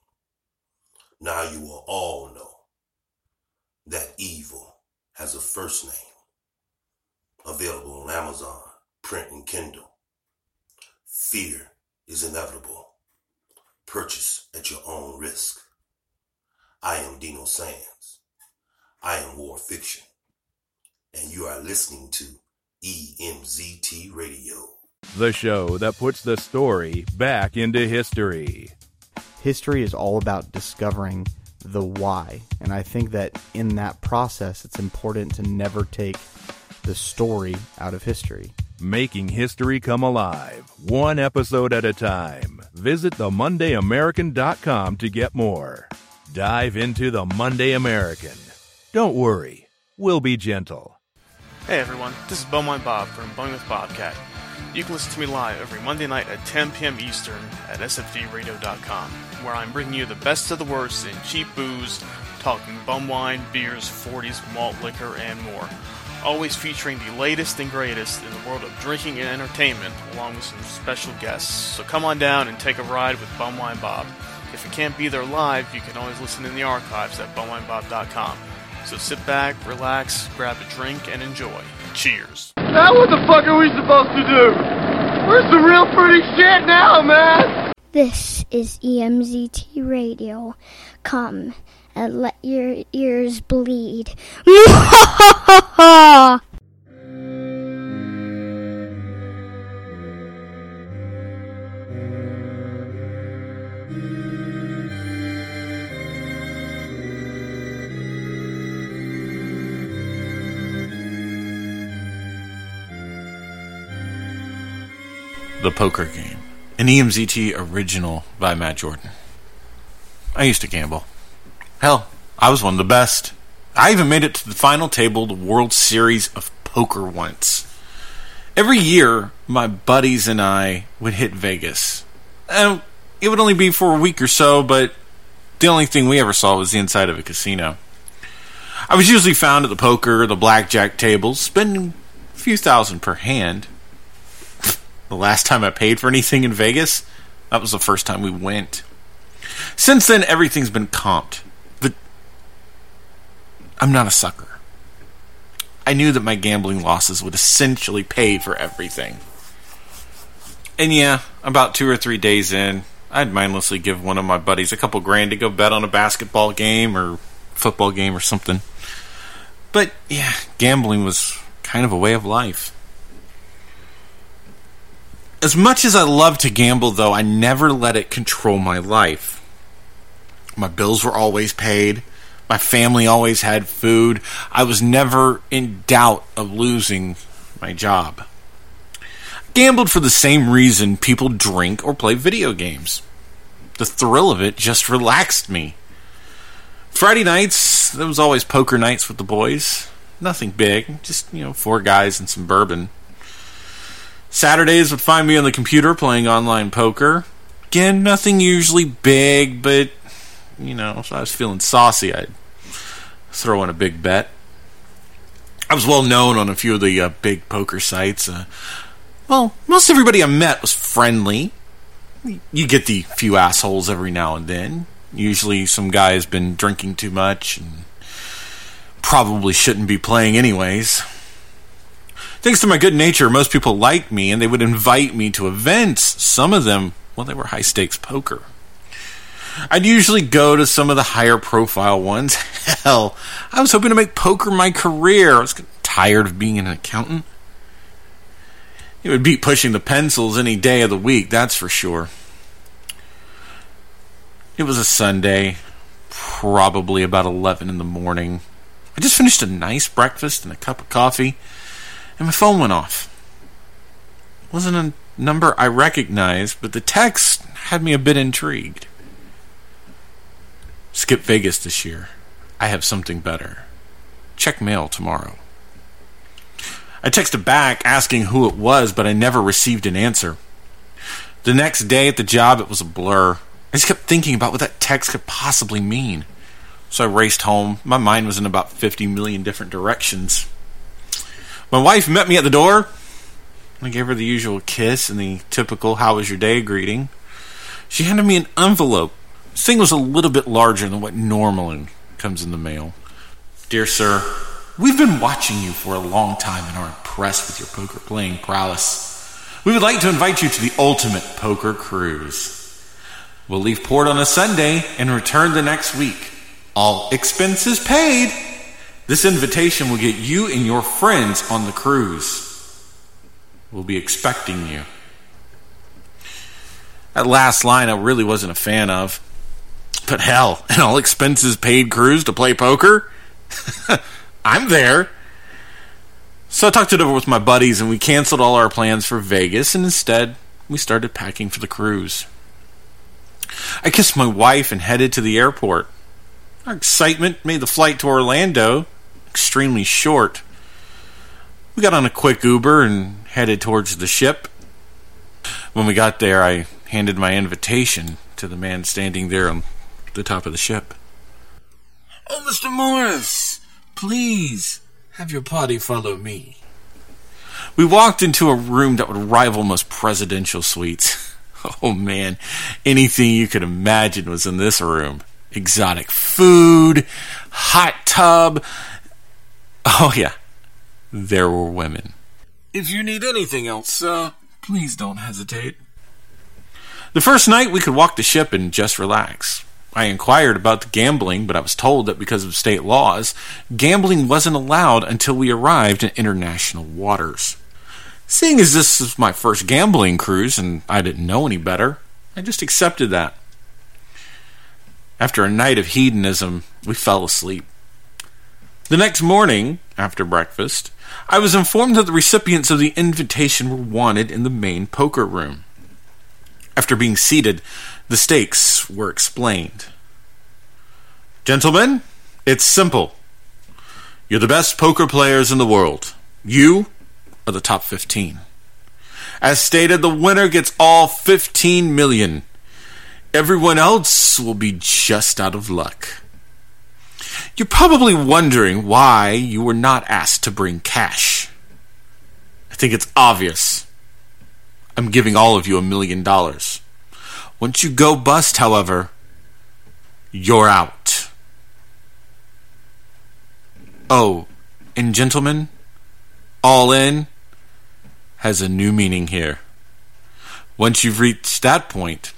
Now you will all know that evil has a first name. Available on Amazon, print, and Kindle. Fear is inevitable. Purchase at your own risk. I am Dino Sands. I am War Fiction. And you are listening to EMZT Radio. The show that puts the story back into history. History is all about discovering the why. And I think that in that process, it's important to never take the story out of history. Making history come alive, one episode at a time. Visit theMondayAmerican.com to get more. Dive into the Monday American. Don't worry, we'll be gentle. Hey everyone, this is Bumwine Bob from Bowling with Bobcat. You can listen to me live every Monday night at 10 p.m. Eastern at sfdradio.com, where I'm bringing you the best of the worst in cheap booze, talking bum wine, beers, 40s, malt liquor, and more. Always featuring the latest and greatest in the world of drinking and entertainment, along with some special guests. So come on down and take a ride with Bumwine Bob. If you can't be there live, you can always listen in the archives at bumwinebob.com. So sit back, relax, grab a drink, and enjoy. Cheers. Now what the fuck are we supposed to do? Where's the real fruity shit now, man? This is EMZT Radio. Come and let your ears bleed. The Poker Game, an EMZT original by Matt Jordan. I used to gamble. Hell, I was one of the best. I even made it to the final table of the World Series of Poker once. Every year, my buddies and I would hit Vegas. And it would only be for a week or so, but the only thing we ever saw was the inside of a casino. I was usually found at the poker, or the blackjack tables, spending a few thousand per hand. The last time I paid for anything in Vegas, that was the first time we went. Since then, everything's been comped. But I'm not a sucker. I knew that my gambling losses would essentially pay for everything. And yeah, about two or three days in, I'd mindlessly give one of my buddies a couple grand to go bet on a basketball game or football game or something. But yeah, gambling was kind of a way of life. As much as I love to gamble, though, I never let it control my life. My bills were always paid. My family always had food. I was never in doubt of losing my job. I Gambled for the same reason people drink or play video games. The thrill of it just relaxed me. Friday nights, there was always poker nights with the boys. Nothing big, just, you know, four guys and some bourbon. Saturdays would find me on the computer playing online poker. Again, nothing usually big, but you know, if I was feeling saucy, I'd throw in a big bet. I was well known on a few of the uh, big poker sites. Uh, well, most everybody I met was friendly. You get the few assholes every now and then. Usually, some guy has been drinking too much and probably shouldn't be playing anyways. Thanks to my good nature, most people liked me and they would invite me to events. Some of them, well, they were high stakes poker. I'd usually go to some of the higher profile ones. Hell, I was hoping to make poker my career. I was tired of being an accountant. It would beat pushing the pencils any day of the week, that's for sure. It was a Sunday, probably about 11 in the morning. I just finished a nice breakfast and a cup of coffee, and my phone went off. It wasn't a number I recognized, but the text had me a bit intrigued. Skip Vegas this year. I have something better. Check mail tomorrow. I texted back asking who it was, but I never received an answer. The next day at the job, it was a blur. I just kept thinking about what that text could possibly mean. So I raced home. My mind was in about 50 million different directions. My wife met me at the door. I gave her the usual kiss and the typical how was your day greeting. She handed me an envelope. This thing was a little bit larger than what normally comes in the mail. Dear sir, we've been watching you for a long time and are impressed with your poker playing prowess. We would like to invite you to the ultimate poker cruise. We'll leave port on a Sunday and return the next week. All expenses paid. This invitation will get you and your friends on the cruise. We'll be expecting you. That last line I really wasn't a fan of. But hell, an all expenses paid cruise to play poker? I'm there. So I talked it over with my buddies and we canceled all our plans for Vegas and instead we started packing for the cruise. I kissed my wife and headed to the airport. Our excitement made the flight to Orlando extremely short. We got on a quick Uber and headed towards the ship. When we got there, I handed my invitation to the man standing there on the top of the ship. Oh, Mr. Morris, please have your party follow me. We walked into a room that would rival most presidential suites. Oh man, anything you could imagine was in this room. Exotic food, hot tub. Oh yeah, there were women. If you need anything else, uh, please don't hesitate. The first night we could walk the ship and just relax. I inquired about the gambling, but I was told that because of state laws, gambling wasn't allowed until we arrived in international waters. Seeing as this was my first gambling cruise and I didn't know any better, I just accepted that. After a night of hedonism, we fell asleep. The next morning, after breakfast, I was informed that the recipients of the invitation were wanted in the main poker room. After being seated, the stakes were explained. Gentlemen, it's simple. You're the best poker players in the world. You are the top 15. As stated, the winner gets all 15 million. Everyone else will be just out of luck. You're probably wondering why you were not asked to bring cash. I think it's obvious. I'm giving all of you a million dollars. Once you go bust, however, you're out. Oh, and gentlemen, all in has a new meaning here. Once you've reached that point,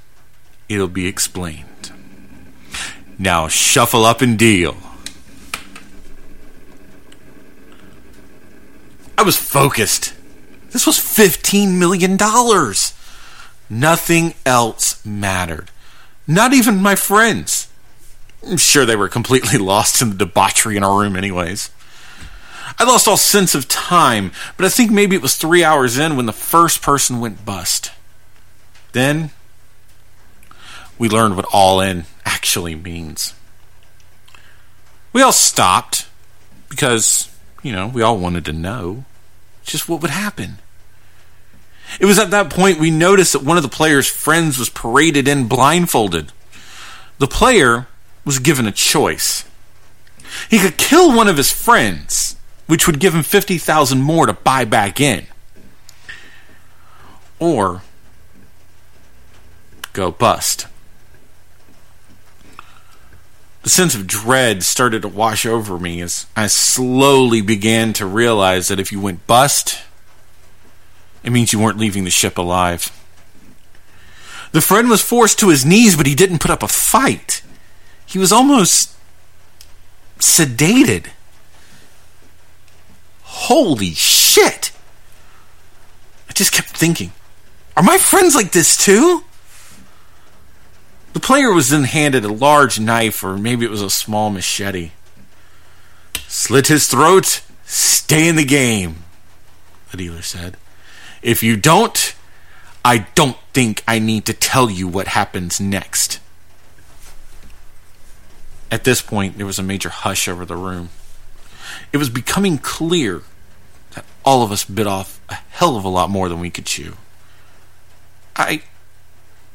it'll be explained. Now shuffle up and deal. I was focused. This was $15 million. Nothing else mattered. Not even my friends. I'm sure they were completely lost in the debauchery in our room, anyways. I lost all sense of time, but I think maybe it was three hours in when the first person went bust. Then we learned what all in actually means. We all stopped because, you know, we all wanted to know just what would happen. It was at that point we noticed that one of the player's friends was paraded in blindfolded. The player was given a choice. He could kill one of his friends, which would give him 50,000 more to buy back in. Or go bust. The sense of dread started to wash over me as I slowly began to realize that if you went bust, it means you weren't leaving the ship alive. The friend was forced to his knees, but he didn't put up a fight. He was almost sedated. Holy shit! I just kept thinking, are my friends like this too? The player was then handed a large knife, or maybe it was a small machete. Slit his throat, stay in the game, the dealer said. If you don't, I don't think I need to tell you what happens next. At this point, there was a major hush over the room. It was becoming clear that all of us bit off a hell of a lot more than we could chew. I.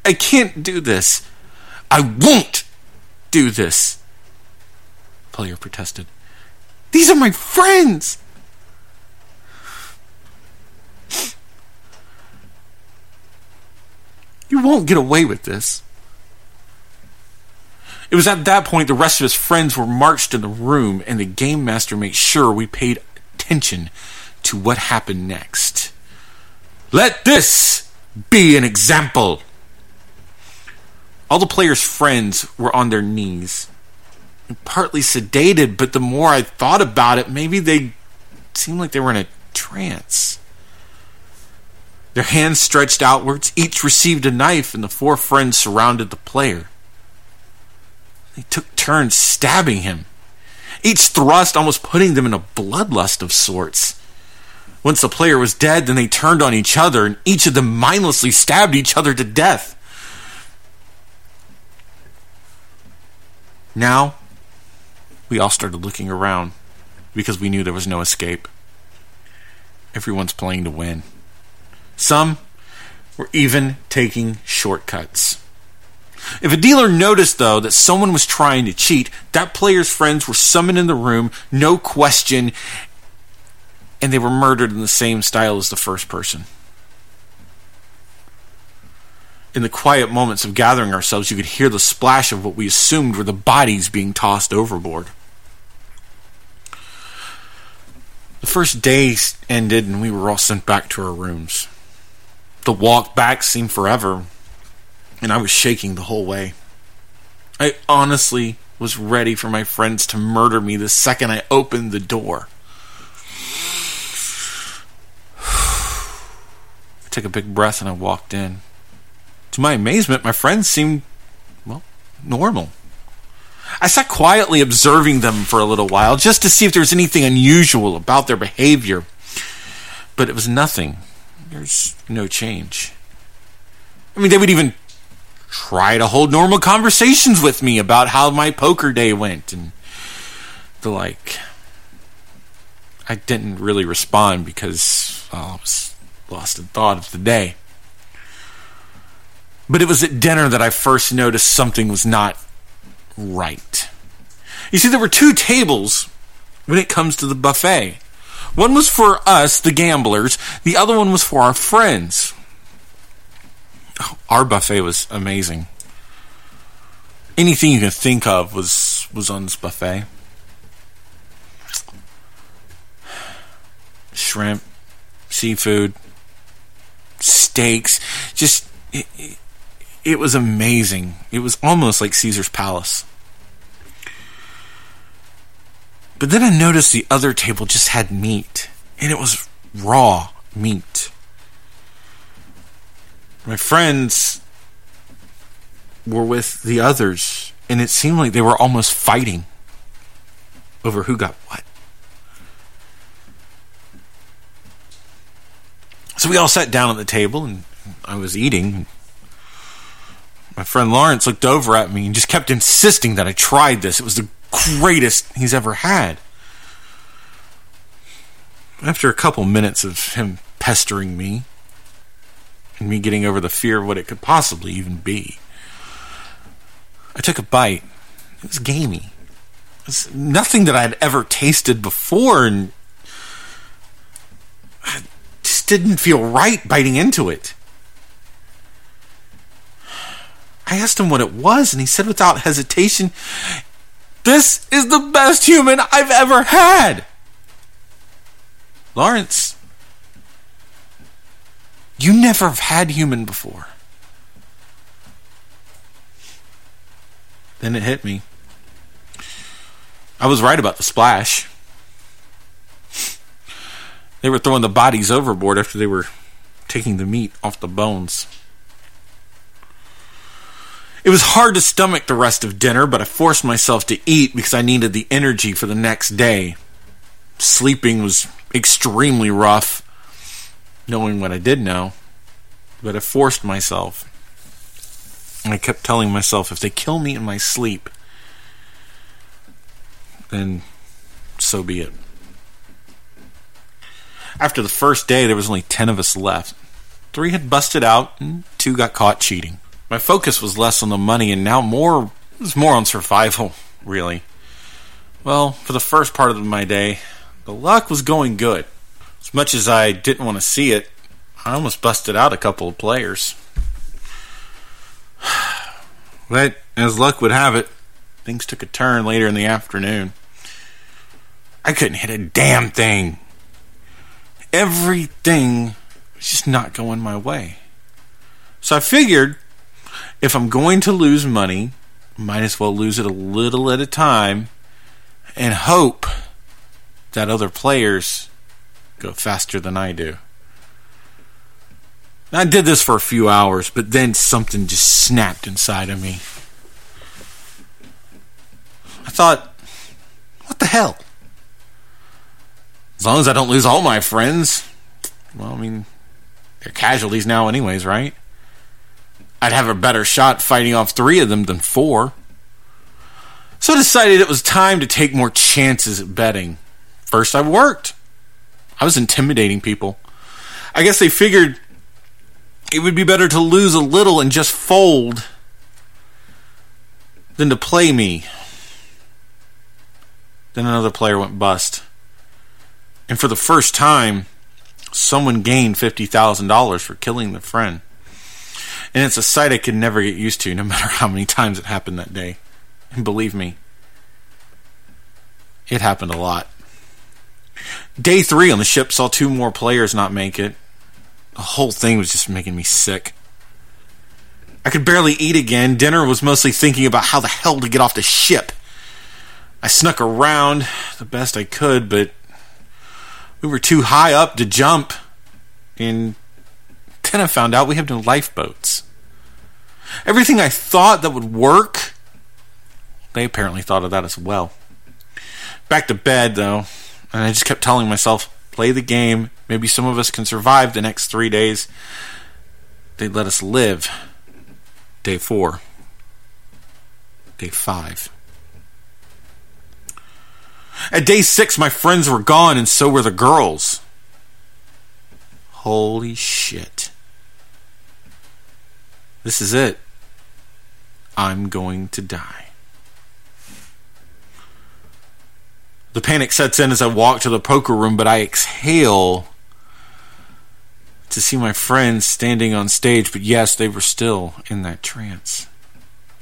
I can't do this. I won't do this. Player protested. These are my friends! You won't get away with this. It was at that point the rest of his friends were marched in the room, and the game master made sure we paid attention to what happened next. Let this be an example. All the players' friends were on their knees, partly sedated, but the more I thought about it, maybe they seemed like they were in a trance. Their hands stretched outwards, each received a knife, and the four friends surrounded the player. They took turns stabbing him, each thrust almost putting them in a bloodlust of sorts. Once the player was dead, then they turned on each other, and each of them mindlessly stabbed each other to death. Now, we all started looking around because we knew there was no escape. Everyone's playing to win. Some were even taking shortcuts. If a dealer noticed, though, that someone was trying to cheat, that player's friends were summoned in the room, no question, and they were murdered in the same style as the first person. In the quiet moments of gathering ourselves, you could hear the splash of what we assumed were the bodies being tossed overboard. The first day ended, and we were all sent back to our rooms. The walk back seemed forever, and I was shaking the whole way. I honestly was ready for my friends to murder me the second I opened the door. I took a big breath and I walked in. To my amazement, my friends seemed, well, normal. I sat quietly observing them for a little while just to see if there was anything unusual about their behavior. But it was nothing. There's no change. I mean, they would even try to hold normal conversations with me about how my poker day went and the like. I didn't really respond because well, I was lost in thought of the day. But it was at dinner that I first noticed something was not right. You see, there were two tables when it comes to the buffet. One was for us, the gamblers, the other one was for our friends. Oh, our buffet was amazing. Anything you can think of was was on this buffet. Shrimp, seafood, steaks, just it, was amazing. It was almost like Caesar's palace. But then I noticed the other table just had meat, and it was raw meat. My friends were with the others, and it seemed like they were almost fighting over who got what. So we all sat down at the table, and I was eating. My friend Lawrence looked over at me and just kept insisting that I tried this. It was the greatest he's ever had. After a couple minutes of him pestering me, and me getting over the fear of what it could possibly even be. I took a bite. It was gamey. It was nothing that I'd ever tasted before, and I just didn't feel right biting into it. I asked him what it was, and he said without hesitation, This is the best human I've ever had! Lawrence, you never have had human before. Then it hit me. I was right about the splash. They were throwing the bodies overboard after they were taking the meat off the bones. It was hard to stomach the rest of dinner, but I forced myself to eat because I needed the energy for the next day. Sleeping was extremely rough knowing what I did know, but I forced myself. I kept telling myself if they kill me in my sleep, then so be it. After the first day, there was only 10 of us left. Three had busted out, and two got caught cheating. My focus was less on the money and now more was more on survival, really. Well, for the first part of my day, the luck was going good. As much as I didn't want to see it, I almost busted out a couple of players. But as luck would have it, things took a turn later in the afternoon. I couldn't hit a damn thing. Everything was just not going my way. So I figured if I'm going to lose money, might as well lose it a little at a time and hope that other players go faster than I do. I did this for a few hours, but then something just snapped inside of me. I thought, what the hell? As long as I don't lose all my friends, well, I mean, they're casualties now, anyways, right? I'd have a better shot fighting off three of them than four. So I decided it was time to take more chances at betting. First, I worked. I was intimidating people. I guess they figured it would be better to lose a little and just fold than to play me. Then another player went bust. And for the first time, someone gained $50,000 for killing their friend. And it's a sight I could never get used to, no matter how many times it happened that day. And believe me, it happened a lot. Day three on the ship saw two more players not make it. The whole thing was just making me sick. I could barely eat again. Dinner was mostly thinking about how the hell to get off the ship. I snuck around the best I could, but we were too high up to jump. And then I found out we have no lifeboats. Everything I thought that would work, they apparently thought of that as well. Back to bed, though, and I just kept telling myself, play the game. Maybe some of us can survive the next three days. They'd let us live. Day four. Day five. At day six, my friends were gone, and so were the girls. Holy shit. This is it. I'm going to die. The panic sets in as I walk to the poker room, but I exhale to see my friends standing on stage. But yes, they were still in that trance.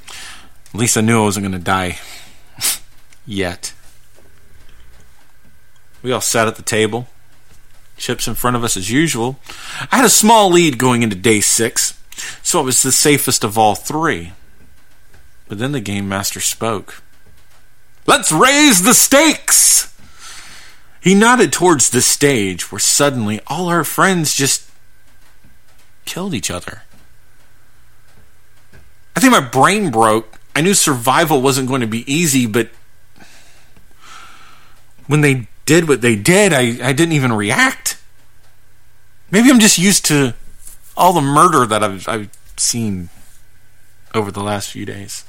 At least I knew I wasn't going to die yet. We all sat at the table, chips in front of us as usual. I had a small lead going into day six, so it was the safest of all three. But then the game master spoke. Let's raise the stakes! He nodded towards the stage where suddenly all our friends just killed each other. I think my brain broke. I knew survival wasn't going to be easy, but when they did what they did, I, I didn't even react. Maybe I'm just used to all the murder that I've, I've seen over the last few days.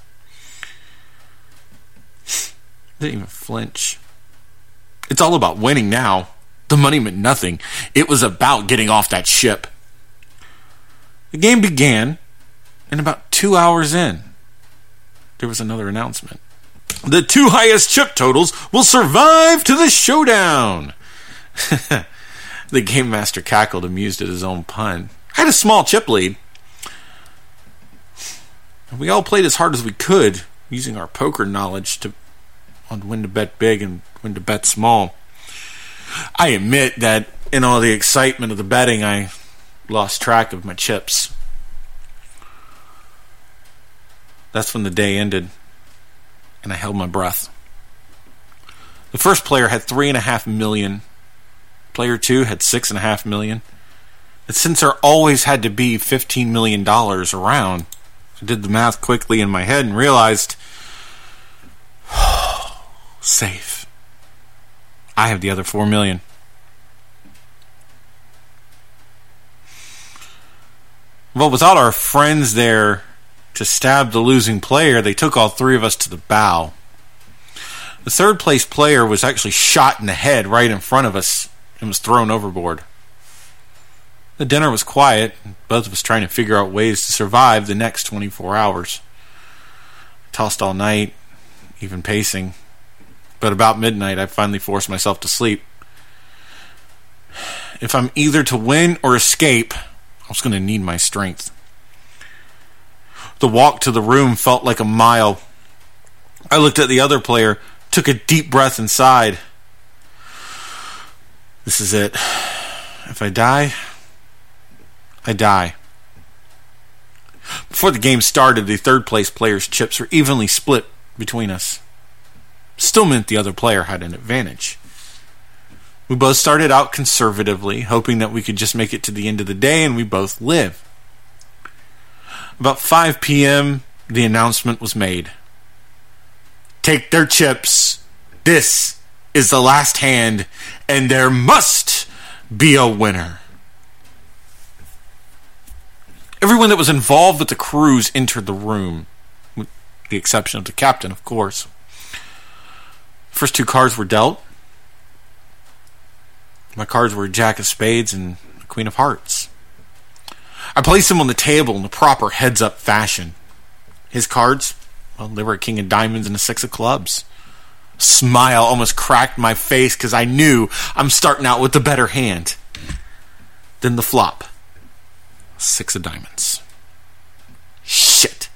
Didn't even flinch. It's all about winning now. The money meant nothing. It was about getting off that ship. The game began, and about two hours in, there was another announcement. The two highest chip totals will survive to the showdown. the game master cackled, amused at his own pun. I had a small chip lead. We all played as hard as we could, using our poker knowledge to on when to bet big and when to bet small. I admit that in all the excitement of the betting, I lost track of my chips. That's when the day ended, and I held my breath. The first player had three and a half million. Player two had six and a half million. Since there always had to be fifteen million dollars around, I did the math quickly in my head and realized safe. I have the other four million. Well, without our friends there to stab the losing player, they took all three of us to the bow. The third place player was actually shot in the head right in front of us, and was thrown overboard. The dinner was quiet, both of us trying to figure out ways to survive the next 24 hours. tossed all night, even pacing, but about midnight I finally forced myself to sleep. If I'm either to win or escape, I was going to need my strength. The walk to the room felt like a mile. I looked at the other player, took a deep breath inside. This is it. If I die, I die. Before the game started, the third place player's chips were evenly split between us. Still meant the other player had an advantage. We both started out conservatively, hoping that we could just make it to the end of the day and we both live. About 5 p.m., the announcement was made. Take their chips. This is the last hand, and there must be a winner. Everyone that was involved with the cruise entered the room, with the exception of the captain, of course. First two cards were dealt. My cards were Jack of Spades and Queen of Hearts. I placed them on the table in the proper heads up fashion. His cards, well, they were a King of Diamonds and a Six of Clubs. Smile almost cracked my face because I knew I'm starting out with the better hand. Then the flop Six of Diamonds. Shit.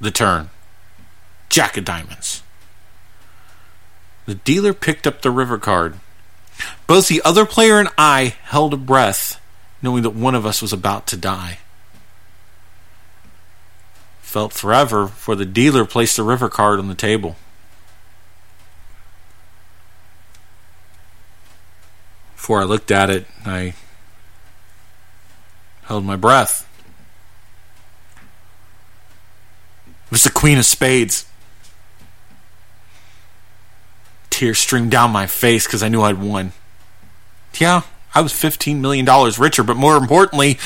The turn Jack of Diamonds. The dealer picked up the river card. Both the other player and I held a breath, knowing that one of us was about to die. Felt forever, for the dealer placed the river card on the table. Before I looked at it, I held my breath. It was the Queen of Spades tears streamed down my face because I knew I'd won. Yeah, I was $15 million richer, but more importantly,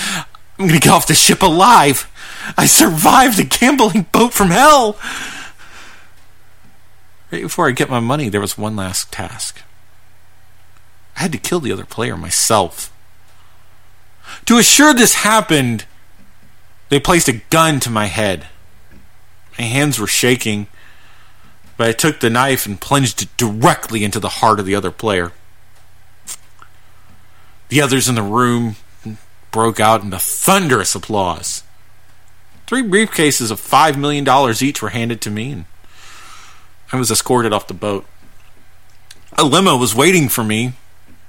I'm going to get off the ship alive. I survived a gambling boat from hell. Right before I get my money, there was one last task. I had to kill the other player myself. To assure this happened, they placed a gun to my head. My hands were shaking but I took the knife and plunged it directly into the heart of the other player. The others in the room broke out into thunderous applause. Three briefcases of $5 million each were handed to me, and I was escorted off the boat. A limo was waiting for me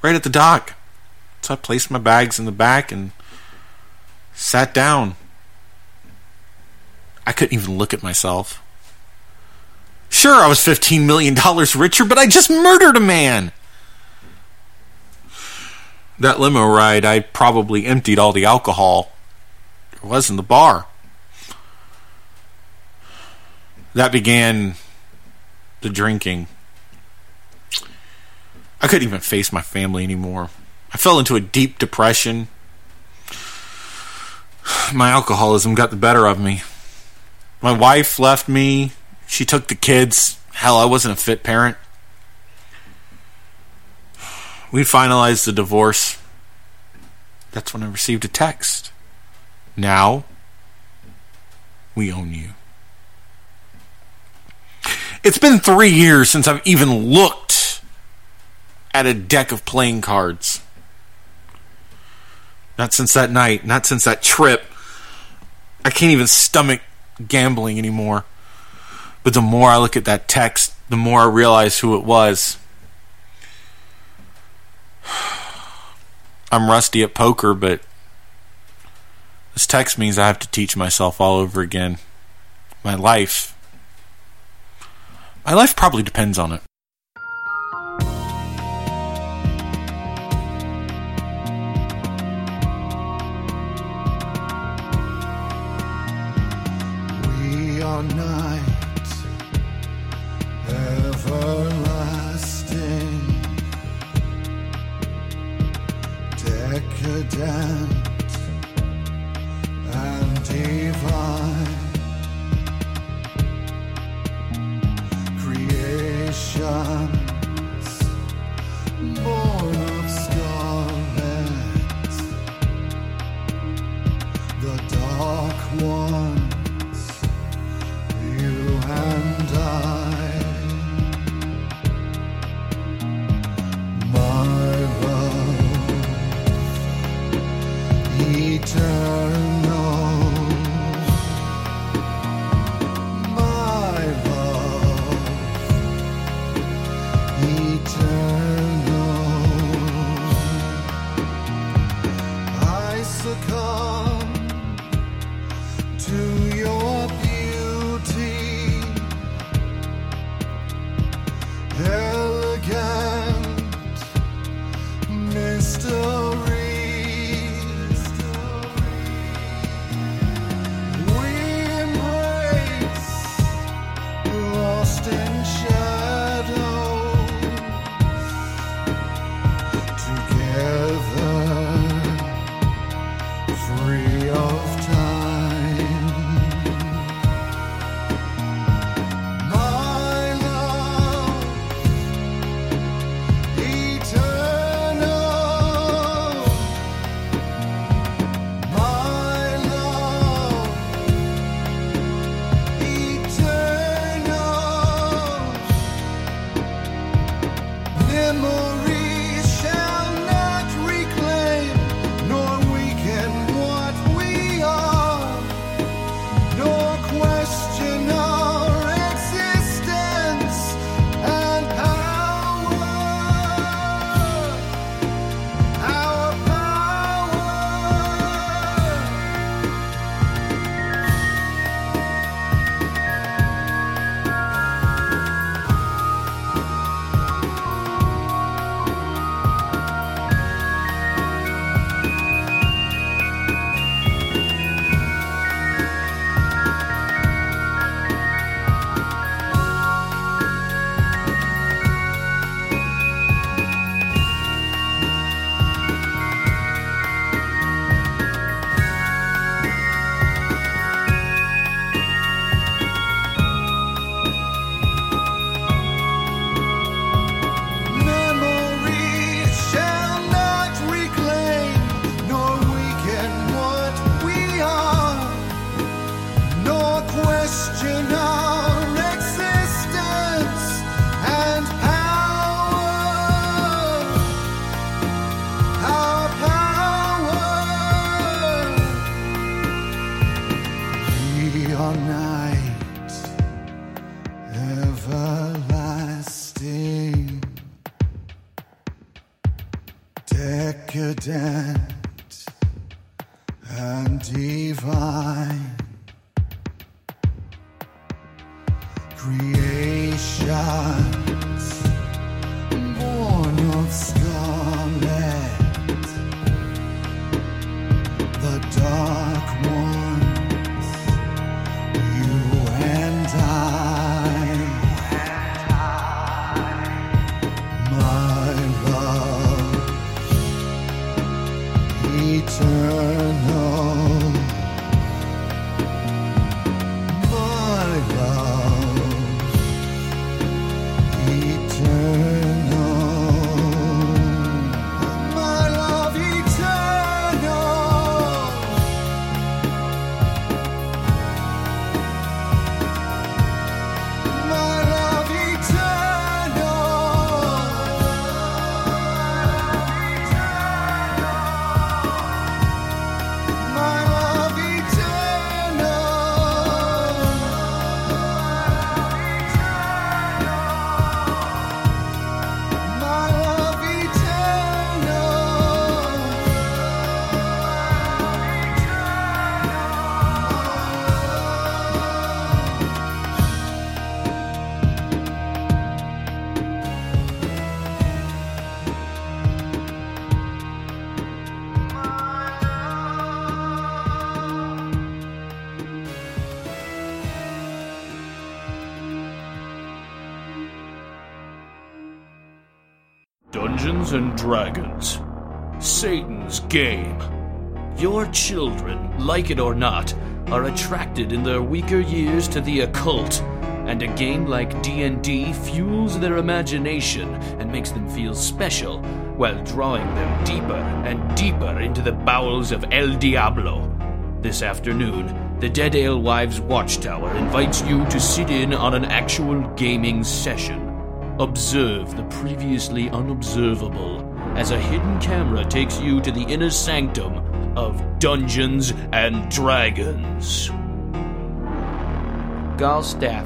right at the dock. So I placed my bags in the back and sat down. I couldn't even look at myself. Sure, I was $15 million richer, but I just murdered a man. That limo ride, I probably emptied all the alcohol there was in the bar. That began the drinking. I couldn't even face my family anymore. I fell into a deep depression. My alcoholism got the better of me. My wife left me. She took the kids. Hell, I wasn't a fit parent. We finalized the divorce. That's when I received a text. Now, we own you. It's been three years since I've even looked at a deck of playing cards. Not since that night, not since that trip. I can't even stomach gambling anymore. But the more I look at that text, the more I realize who it was. I'm rusty at poker, but this text means I have to teach myself all over again. My life. My life probably depends on it. Decadent Dragons. Satan's game. Your children, like it or not, are attracted in their weaker years to the occult, and a game like D&D fuels their imagination and makes them feel special while drawing them deeper and deeper into the bowels of El Diablo. This afternoon, the Dead Alewives Watchtower invites you to sit in on an actual gaming session. Observe the previously unobservable as a hidden camera takes you to the inner sanctum of Dungeons and Dragons. Galstaff,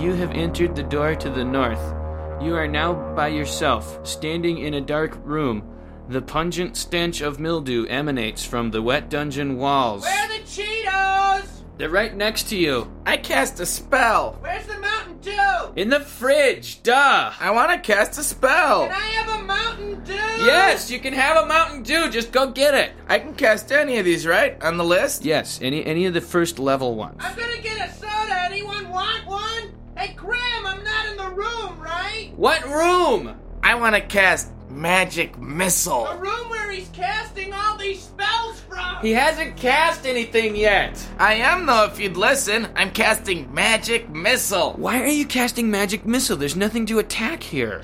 you have entered the door to the north. You are now by yourself, standing in a dark room. The pungent stench of mildew emanates from the wet dungeon walls. Where are the Cheetos? They're right next to you. I cast a spell. Where's the Mountain Dew? In the fridge, duh! I want to cast a spell. Can I have a Mountain Dew? Yes, you can have a Mountain Dew, just go get it. I can cast any of these, right? On the list? Yes, any any of the first level ones. I'm gonna get a soda. Anyone want one? Hey, Graham, I'm not in the room, right? What room? I want to cast Magic Missile. The room where he's casting all these spells from. He hasn't cast anything yet. I am, though, if you'd listen. I'm casting Magic Missile. Why are you casting Magic Missile? There's nothing to attack here.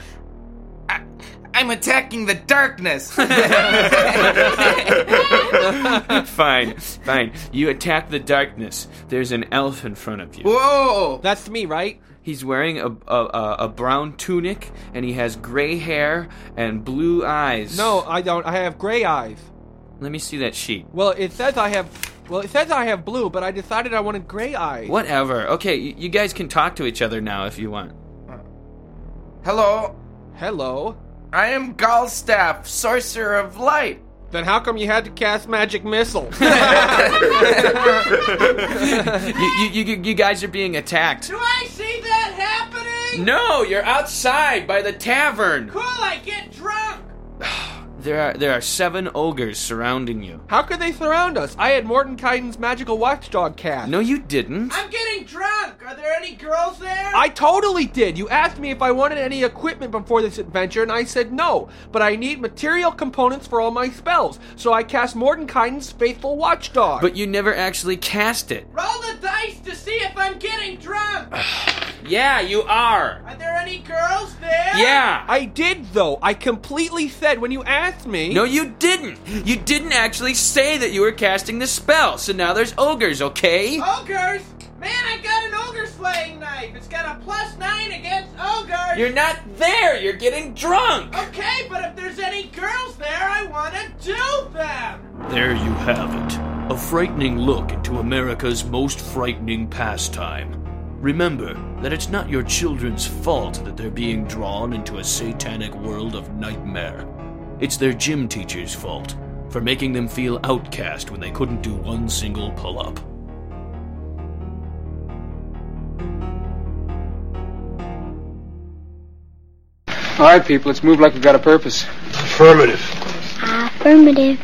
I, I'm attacking the darkness. fine, fine. You attack the darkness. There's an elf in front of you. Whoa! That's me, right? He's wearing a, a, a, a brown tunic and he has gray hair and blue eyes. No, I don't. I have gray eyes. Let me see that sheet. Well, it says I have. Well, it says I have blue, but I decided I wanted gray eyes. Whatever. Okay, y- you guys can talk to each other now if you want. Hello. Hello. I am Galstaff, Sorcerer of Light. Then how come you had to cast magic missile? you, you, you, you guys are being attacked. Do I see that happening? No, you're outside by the tavern. Cool, I get drunk. There are there are seven ogres surrounding you. How could they surround us? I had Mordenkainen's magical watchdog cast. No, you didn't. I'm getting drunk. Are there any girls there? I totally did. You asked me if I wanted any equipment before this adventure, and I said no. But I need material components for all my spells, so I cast Mordenkainen's faithful watchdog. But you never actually cast it. Roll the dice to see if I'm getting drunk. Yeah, you are. Are there any girls there? Yeah. I did though. I completely said when you asked me. No, you didn't. You didn't actually say that you were casting the spell. So now there's ogres, okay? Ogres? Man, I got an ogre slaying knife. It's got a plus nine against ogres. You're not there. You're getting drunk. Okay, but if there's any girls there, I want to do them. There you have it. A frightening look into America's most frightening pastime. Remember that it's not your children's fault that they're being drawn into a satanic world of nightmare. It's their gym teacher's fault for making them feel outcast when they couldn't do one single pull up. All right, people, let's move like we've got a purpose. Affirmative. Affirmative.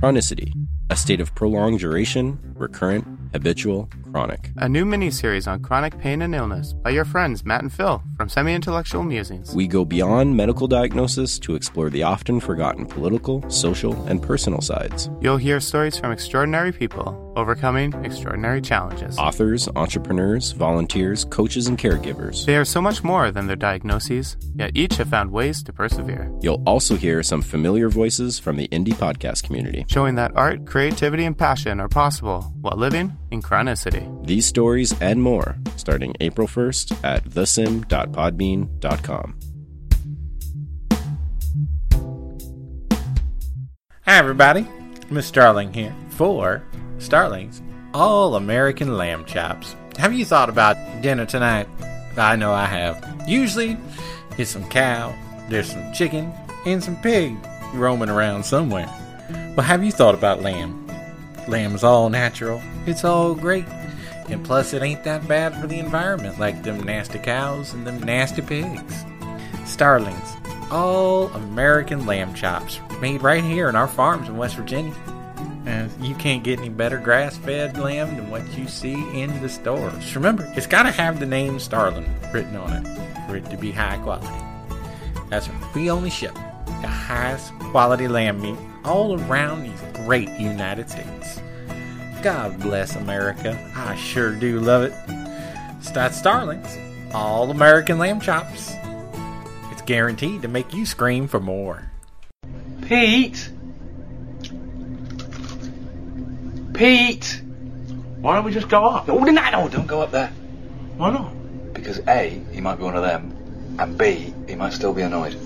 Chronicity, a state of prolonged duration, recurrent, habitual, chronic. A new mini-series on chronic pain and illness by your friends Matt and Phil from Semi-Intellectual Musings. We go beyond medical diagnosis to explore the often forgotten political, social, and personal sides. You'll hear stories from extraordinary people overcoming extraordinary challenges. Authors, entrepreneurs, volunteers, coaches, and caregivers. They are so much more than their diagnoses, yet each have found ways to persevere. You'll also hear some familiar voices from the indie podcast community, showing that art, creativity, and passion are possible while living in chronicity. These stories and more starting April 1st at thesim.podbean.com. Hi, everybody. Miss Starling here for Starling's All American Lamb Chops. Have you thought about dinner tonight? I know I have. Usually, it's some cow, there's some chicken, and some pig roaming around somewhere. But have you thought about lamb? Lamb's all natural, it's all great. And plus, it ain't that bad for the environment like them nasty cows and them nasty pigs. Starling's All American Lamb Chops, made right here in our farms in West Virginia. And you can't get any better grass fed lamb than what you see in the stores. Remember, it's got to have the name Starling written on it for it to be high quality. That's right, we only ship the highest quality lamb meat all around these great United States. God bless America. I sure do love it. Stat Starlings, all American lamb chops. It's guaranteed to make you scream for more. Pete! Pete! Why don't we just go up? No, no, no, don't go up there. Why not? Because A, he might be one of them, and B, he might still be annoyed.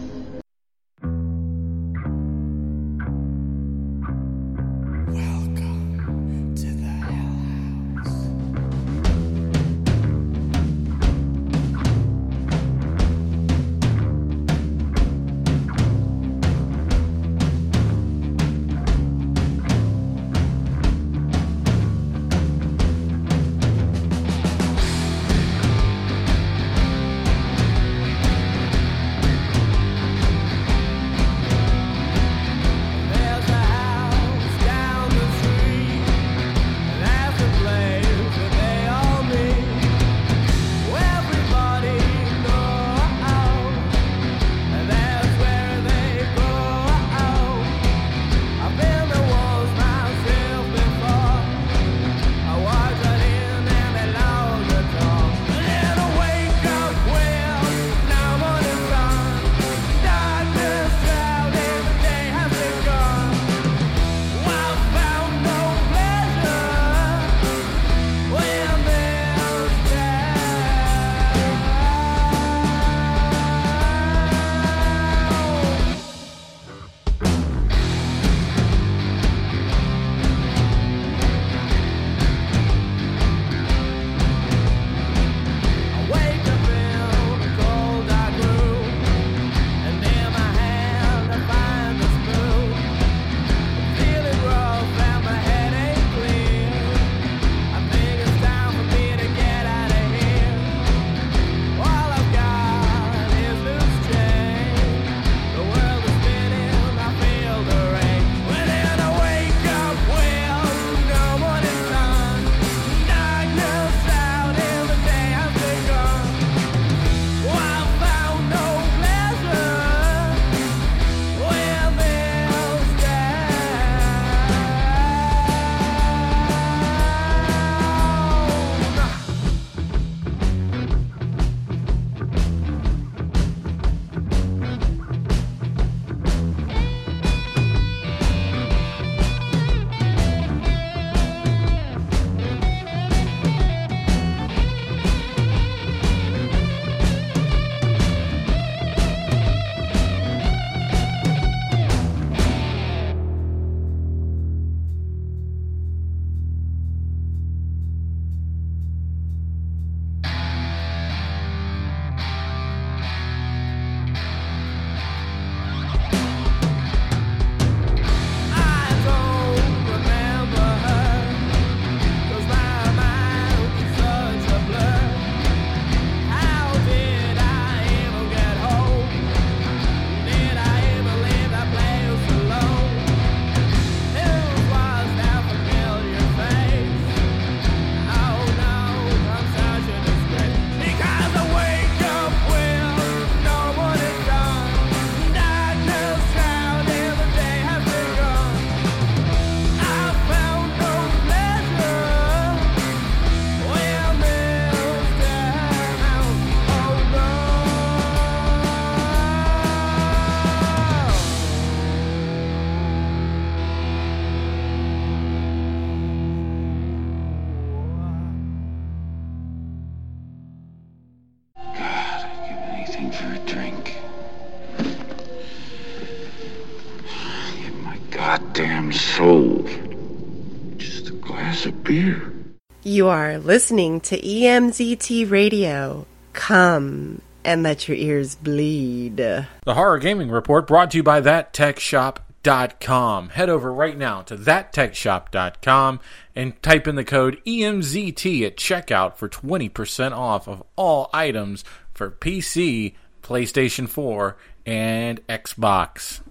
You are listening to EMZT Radio. Come and let your ears bleed. The Horror Gaming Report brought to you by ThatTechShop.com. Head over right now to ThatTechShop.com and type in the code EMZT at checkout for 20% off of all items for PC, PlayStation 4, and Xbox.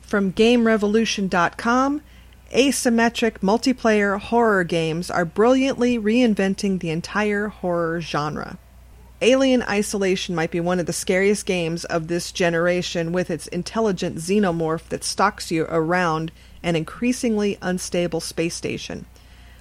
From GameRevolution.com, asymmetric multiplayer horror games are brilliantly reinventing the entire horror genre. Alien Isolation might be one of the scariest games of this generation with its intelligent xenomorph that stalks you around an increasingly unstable space station.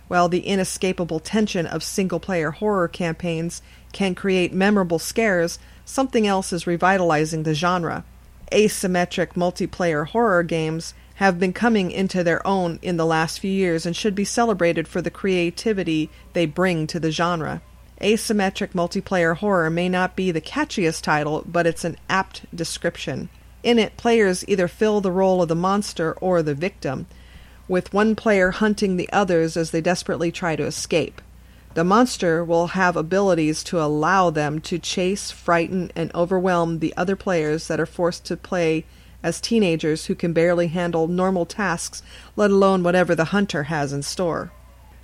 While the inescapable tension of single player horror campaigns can create memorable scares, something else is revitalizing the genre. Asymmetric multiplayer horror games have been coming into their own in the last few years and should be celebrated for the creativity they bring to the genre. Asymmetric multiplayer horror may not be the catchiest title, but it's an apt description. In it, players either fill the role of the monster or the victim, with one player hunting the others as they desperately try to escape. The monster will have abilities to allow them to chase, frighten, and overwhelm the other players that are forced to play as teenagers who can barely handle normal tasks, let alone whatever the hunter has in store.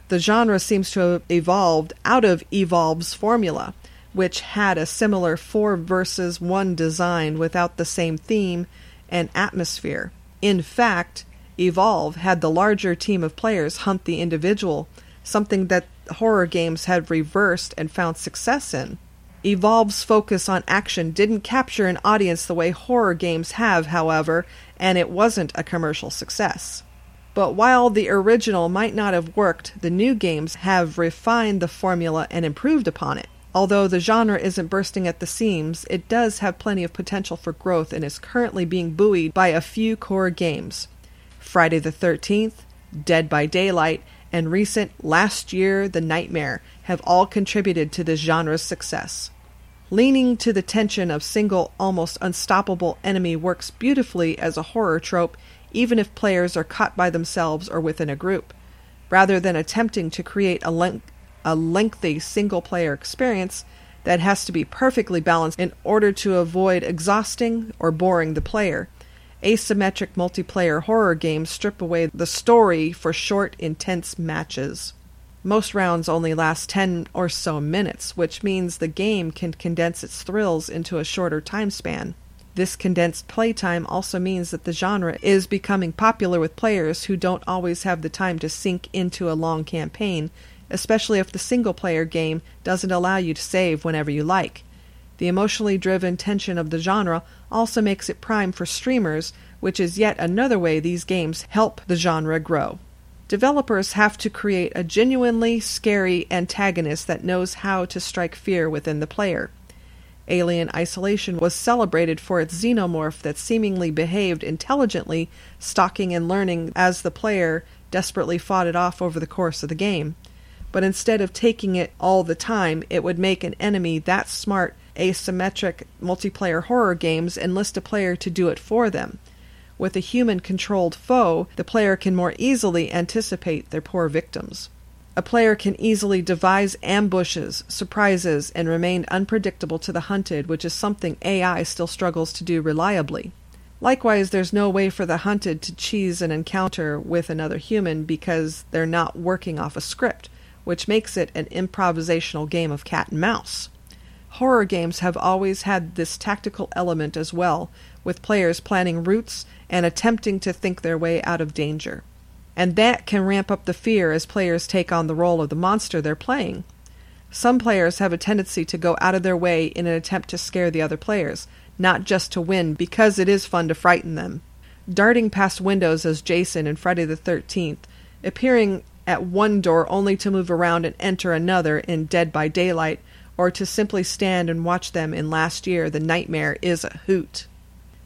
The genre seems to have evolved out of Evolve's formula, which had a similar 4 versus 1 design without the same theme and atmosphere. In fact, Evolve had the larger team of players hunt the individual, something that horror games had reversed and found success in. Evolve's focus on action didn't capture an audience the way horror games have, however, and it wasn't a commercial success. But while the original might not have worked, the new games have refined the formula and improved upon it. Although the genre isn't bursting at the seams, it does have plenty of potential for growth and is currently being buoyed by a few core games Friday the 13th, Dead by Daylight, and recent Last Year The Nightmare have all contributed to this genre's success. Leaning to the tension of single, almost unstoppable enemy works beautifully as a horror trope, even if players are caught by themselves or within a group. Rather than attempting to create a, len- a lengthy single player experience that has to be perfectly balanced in order to avoid exhausting or boring the player, asymmetric multiplayer horror games strip away the story for short, intense matches. Most rounds only last 10 or so minutes, which means the game can condense its thrills into a shorter time span. This condensed playtime also means that the genre is becoming popular with players who don't always have the time to sink into a long campaign, especially if the single player game doesn't allow you to save whenever you like. The emotionally driven tension of the genre also makes it prime for streamers, which is yet another way these games help the genre grow. Developers have to create a genuinely scary antagonist that knows how to strike fear within the player. Alien Isolation was celebrated for its xenomorph that seemingly behaved intelligently, stalking and learning as the player desperately fought it off over the course of the game. But instead of taking it all the time, it would make an enemy that smart asymmetric multiplayer horror games enlist a player to do it for them. With a human controlled foe, the player can more easily anticipate their poor victims. A player can easily devise ambushes, surprises, and remain unpredictable to the hunted, which is something AI still struggles to do reliably. Likewise, there's no way for the hunted to cheese an encounter with another human because they're not working off a script, which makes it an improvisational game of cat and mouse. Horror games have always had this tactical element as well, with players planning routes and attempting to think their way out of danger. And that can ramp up the fear as players take on the role of the monster they're playing. Some players have a tendency to go out of their way in an attempt to scare the other players, not just to win because it is fun to frighten them. Darting past windows as Jason in Friday the 13th, appearing at one door only to move around and enter another in Dead by Daylight, or to simply stand and watch them in Last Year the Nightmare is a hoot.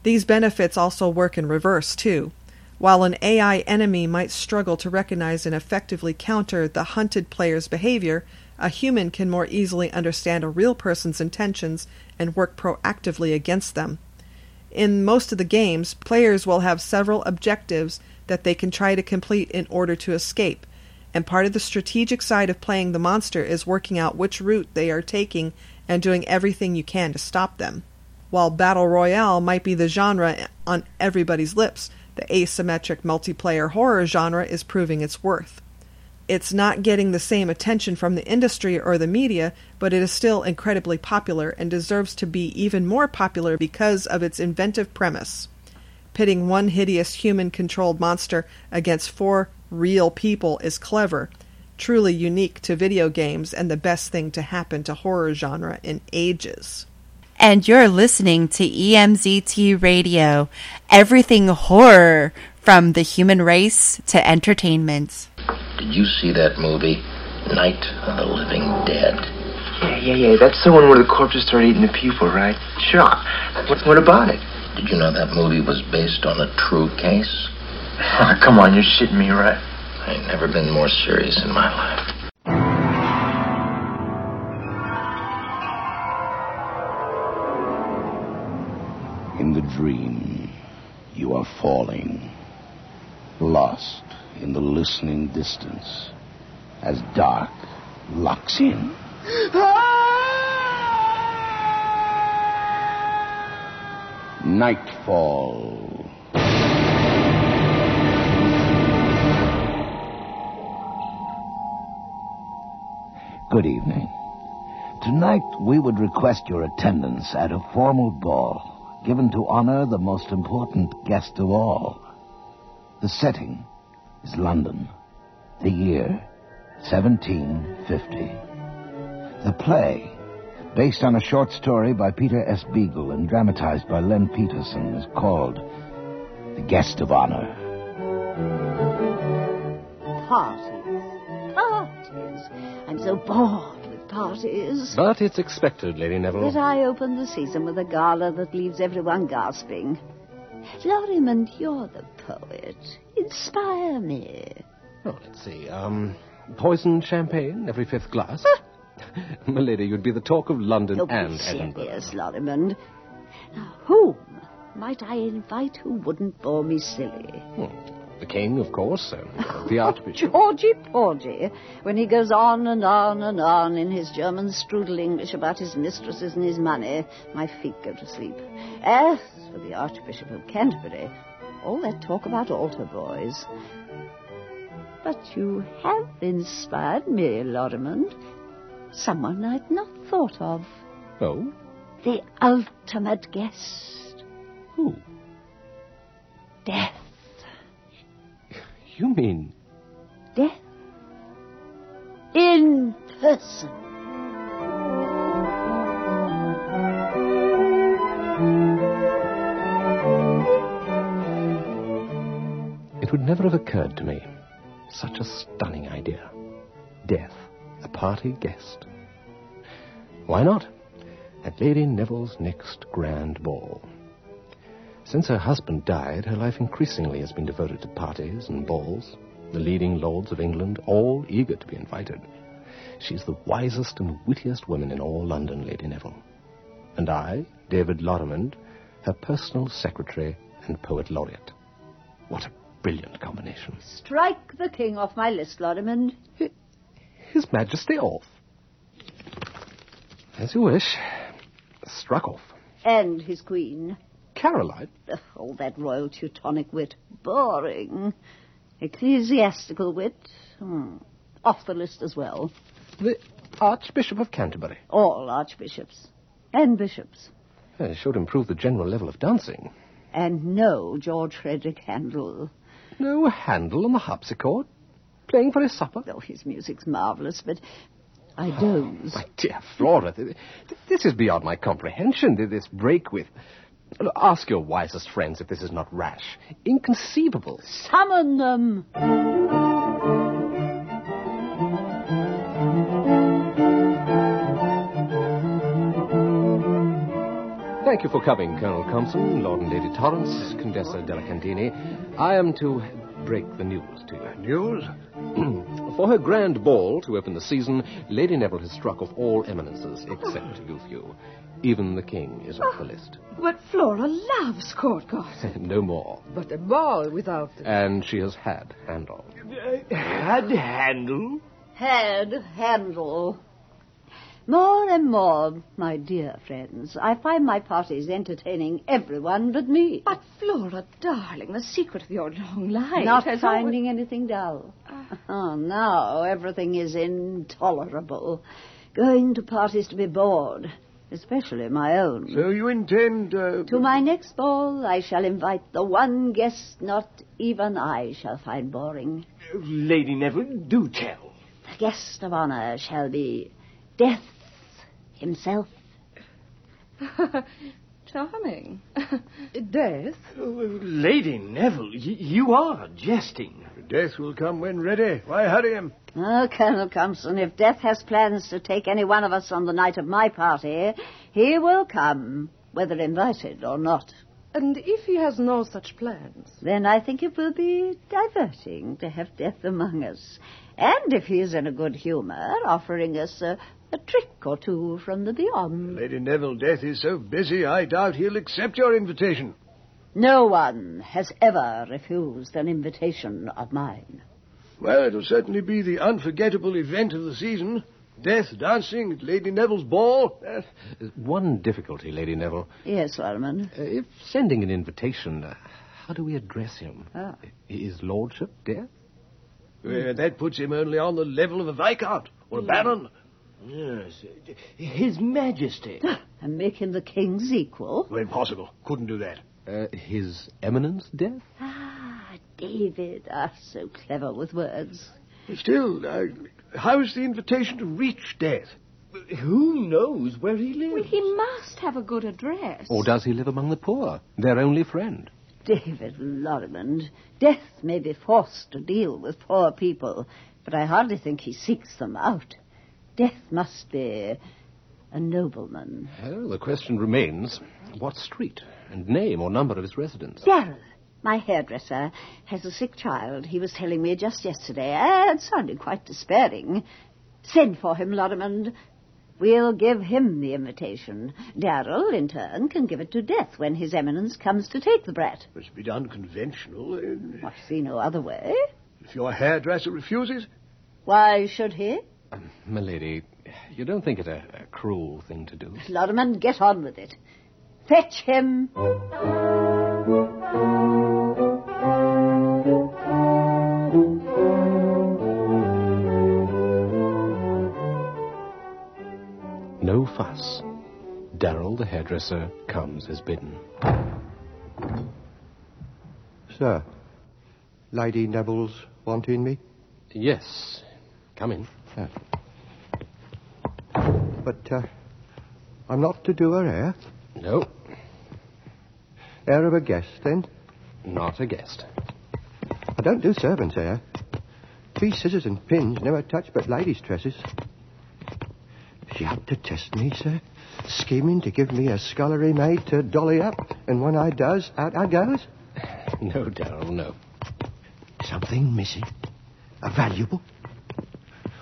These benefits also work in reverse, too. While an AI enemy might struggle to recognize and effectively counter the hunted player's behavior, a human can more easily understand a real person's intentions and work proactively against them. In most of the games, players will have several objectives that they can try to complete in order to escape, and part of the strategic side of playing the monster is working out which route they are taking and doing everything you can to stop them. While Battle Royale might be the genre on everybody's lips, the asymmetric multiplayer horror genre is proving its worth. It's not getting the same attention from the industry or the media, but it is still incredibly popular and deserves to be even more popular because of its inventive premise. Pitting one hideous human controlled monster against four real people is clever, truly unique to video games, and the best thing to happen to horror genre in ages. And you're listening to EMZT Radio, everything horror from the human race to entertainment. Did you see that movie, Night of the Living Dead? Yeah, yeah, yeah. That's the one where the corpses start eating the people, right? Sure. What, what about it? Did you know that movie was based on a true case? Oh, come on, you're shitting me, right? I ain't never been more serious in my life. In the dream, you are falling, lost in the listening distance, as dark locks in. Nightfall. Good evening. Tonight we would request your attendance at a formal ball given to honor the most important guest of all. The setting is London. The year 1750. The play, based on a short story by Peter S. Beagle and dramatized by Len Peterson, is called The Guest of Honor. Parties. Parties. I'm so bored parties. But it's expected, Lady Neville. That I open the season with a gala that leaves everyone gasping. Lorrimond, you're the poet. Inspire me. Oh, let's see. Um, poisoned champagne every fifth glass. My lady, you'd be the talk of London Don't and be Edinburgh. serious, Lorrimond. Now, whom might I invite who wouldn't bore me silly? The king, of course, and uh, the archbishop. Georgie Porgy, when he goes on and on and on in his German strudel English about his mistresses and his money, my feet go to sleep. As for the Archbishop of Canterbury, all that talk about altar boys. But you have inspired me, Lorrimond. Someone I'd not thought of. Oh? The ultimate guest. Who? Death. You mean Death. In person. it would never have occurred to me. Such a stunning idea. Death, a party guest. Why not? At Lady Neville's next grand ball. Since her husband died, her life increasingly has been devoted to parties and balls. The leading lords of England, all eager to be invited. She's the wisest and wittiest woman in all London, Lady Neville. And I, David Lorrimond, her personal secretary and poet laureate. What a brilliant combination. Strike the king off my list, Lorrimond. His Majesty off. As you wish. Struck off. And his queen. Caroline? All that royal Teutonic wit. Boring. Ecclesiastical wit. Hmm. Off the list as well. The Archbishop of Canterbury. All archbishops. And bishops. It should improve the general level of dancing. And no George Frederick Handel. No Handel on the harpsichord? Playing for his supper? Oh, his music's marvellous, but I doze. My dear Flora, th- th- this is beyond my comprehension, this break with... Look, Ask your wisest friends if this is not rash. Inconceivable. Summon them! Thank you for coming, Colonel Compson, Lord and Lady Torrance, Condessa Delacantini. I am to break the news to you. News? for her grand ball to open the season, Lady Neville has struck off all eminences except oh. you few. Even the king is off the oh, list. But Flora loves court gossip. no more. But a ball without the... And she has had Handel. Uh, had handle? Had handle. More and more, my dear friends, I find my parties entertaining everyone but me. But Flora, darling, the secret of your long life Not has finding anything dull. Oh, now everything is intolerable. Going to parties to be bored, especially my own. So you intend, uh... To my next ball, I shall invite the one guest not even I shall find boring. Lady Neville, do tell. The guest of honor shall be Death himself. Charming. Death? Oh, oh, Lady Neville, y- you are jesting. Death will come when ready. Why hurry him? Oh, Colonel Compson, if Death has plans to take any one of us on the night of my party, he will come, whether invited or not. And if he has no such plans? Then I think it will be diverting to have Death among us. And if he is in a good humor, offering us a, a trick or two from the beyond. Lady Neville, Death is so busy, I doubt he'll accept your invitation. No one has ever refused an invitation of mine. Well, it'll certainly be the unforgettable event of the season. Death dancing at Lady Neville's ball. Uh, One difficulty, Lady Neville. Yes, Lorman. Uh, if sending an invitation, uh, how do we address him? Ah. Is Lordship Death? well, that puts him only on the level of a viscount or a baron. Yes. His Majesty. And make him the king's equal. Well, impossible. Couldn't do that. Uh, His Eminence Death? Ah, David, are so clever with words. Still, uh, how's the invitation to reach Death? Who knows where he lives? Well, he must have a good address. Or does he live among the poor, their only friend? David Lorrimond, death may be forced to deal with poor people, but I hardly think he seeks them out. Death must be a nobleman. Well, the question remains what street and name or number of his residence? Darrell, my hairdresser, has a sick child. He was telling me just yesterday, It sounded quite despairing. Send for him, Lorrimond. We'll give him the invitation. Darrell, in turn, can give it to Death when His Eminence comes to take the brat. Must be done conventional. uh, I see no other way. If your hairdresser refuses, Why should he? Milady, you don't think it a, a cruel thing to do? Lorrimond, get on with it. Fetch him. No fuss. Darrell, the hairdresser, comes as bidden. Sir, Lady Neville's wanting me? Yes. Come in. But, uh, I'm not to do her hair? No, Hair of a guest, then? not a guest. I don't do servants' hair. These scissors and pins never touch but ladies' tresses. She out to test me, sir? Scheming to give me a scullery maid to dolly up, and when I does, out I goes? No, Darrell, no. Something missing. A valuable.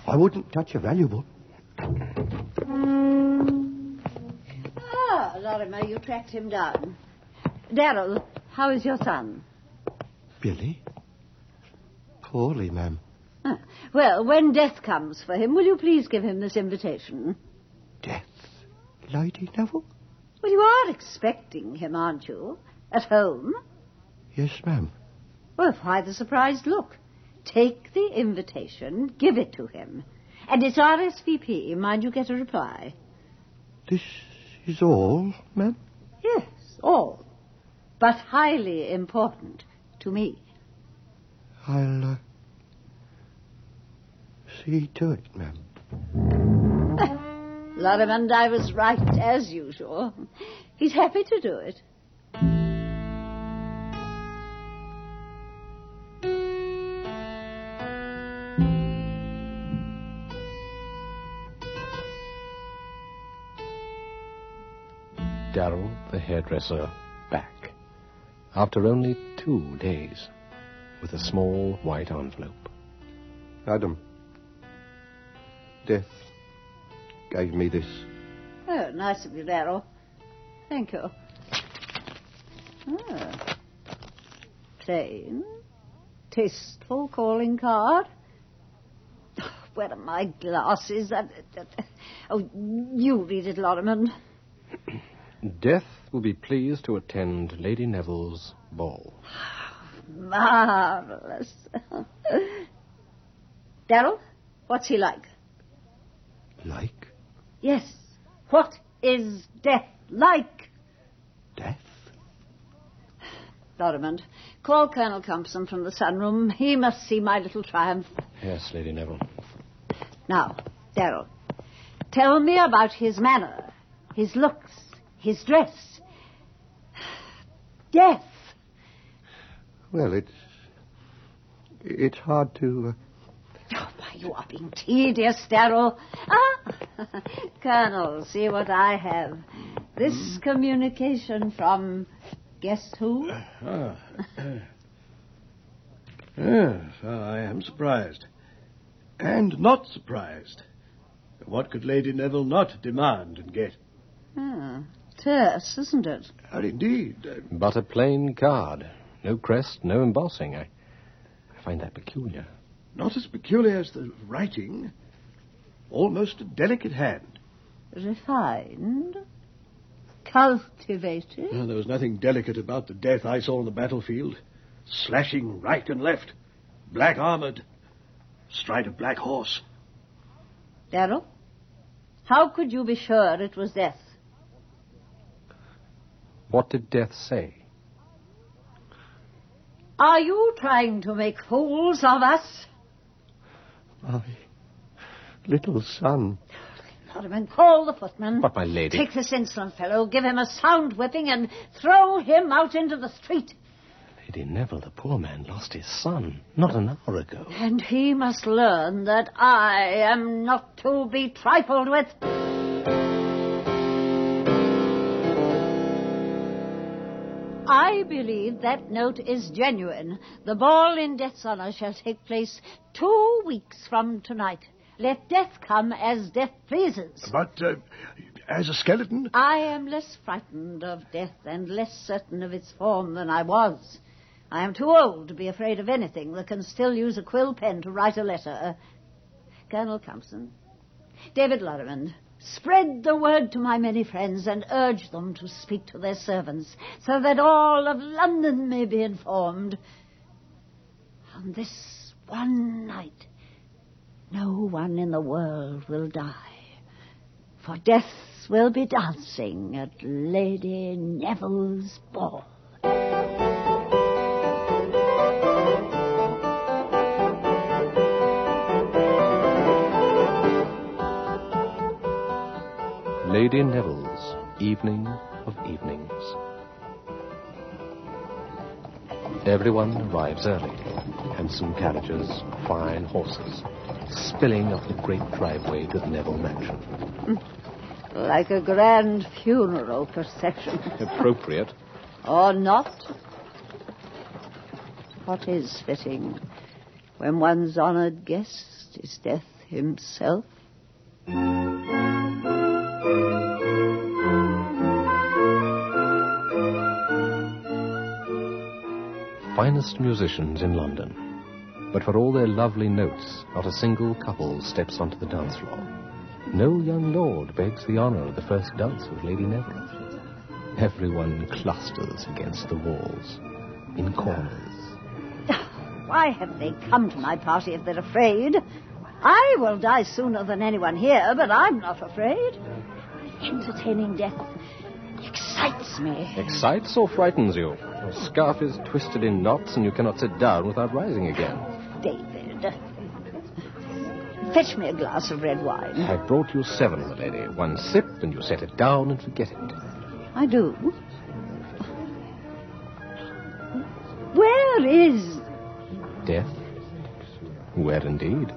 I wouldn't touch a valuable. Ah, Lorimer, you tracked him down. Darrell, how is your son? Billy? Poorly, ma'am. Ah, Well, when death comes for him, will you please give him this invitation? Death, Lady Neville? Well, you are expecting him, aren't you? At home? Yes, ma'am. Well, why the surprised look? Take the invitation, give it to him. And it's RSVP. Mind you get a reply. This is all, ma'am? Yes, all. But highly important to me. I'll, uh, see to it, ma'am. Lorrimond, I was right, as usual. He's happy to do it. Hairdresser, back. After only two days. With a small white envelope. Adam, Death gave me this. Oh, nice of you, Darrell. Thank you. Ah. Plain, tasteful calling card. Where are my glasses? Oh, you read it, Lorimer. Death will be pleased to attend Lady Neville's ball. Marvelous. Darrell, what's he like? Like? Yes. What is death like? Death? Lorimer, call Colonel Compson from the sunroom. He must see my little triumph. Yes, Lady Neville. Now, Darrell, tell me about his manner, his looks, his dress. Death. Well, it's. It's hard to. Uh... Oh, why, you are being tedious, Darrell. Ah, Colonel, see what I have. This communication from. Guess who? Ah. yes, I am surprised. And not surprised. What could Lady Neville not demand and get? Hmm. Terse, isn't it? Ah, indeed. But a plain card. No crest, no embossing. I, I find that peculiar. Not as peculiar as the writing. Almost a delicate hand. Refined? Cultivated? Oh, there was nothing delicate about the death I saw on the battlefield. Slashing right and left. Black armored. Stride of black horse. Darrell, how could you be sure it was death? What did death say? Are you trying to make fools of us? My little son. Lorimer, call the footman. But, my lady. Take this insolent fellow, give him a sound whipping, and throw him out into the street. Lady Neville, the poor man lost his son not an hour ago. And he must learn that I am not to be trifled with. I believe that note is genuine. The ball in Death's honor shall take place two weeks from tonight. Let death come as death pleases. But uh, as a skeleton? I am less frightened of death and less certain of its form than I was. I am too old to be afraid of anything that can still use a quill pen to write a letter. Colonel Compson, David Lorimer, spread the word to my many friends and urge them to speak to their servants so that all of London may be informed. On this one night, no one in the world will die, for death will be dancing at Lady Neville's ball. Lady Neville's Evening of Evenings. Everyone arrives early. Handsome carriages, fine horses, spilling up the great driveway to the Neville mansion. Mm. Like a grand funeral procession. Appropriate. or not. What is fitting when one's honored guest is death himself? Finest musicians in London. But for all their lovely notes, not a single couple steps onto the dance floor. No young lord begs the honor of the first dance with Lady Neville. Everyone clusters against the walls, in corners. Why have they come to my party if they're afraid? I will die sooner than anyone here, but I'm not afraid. Entertaining death excites me. Excites or frightens you? Your scarf is twisted in knots and you cannot sit down without rising again. David, fetch me a glass of red wine. I brought you seven, my lady. One sip and you set it down and forget it. I do. Where is Death? Where indeed?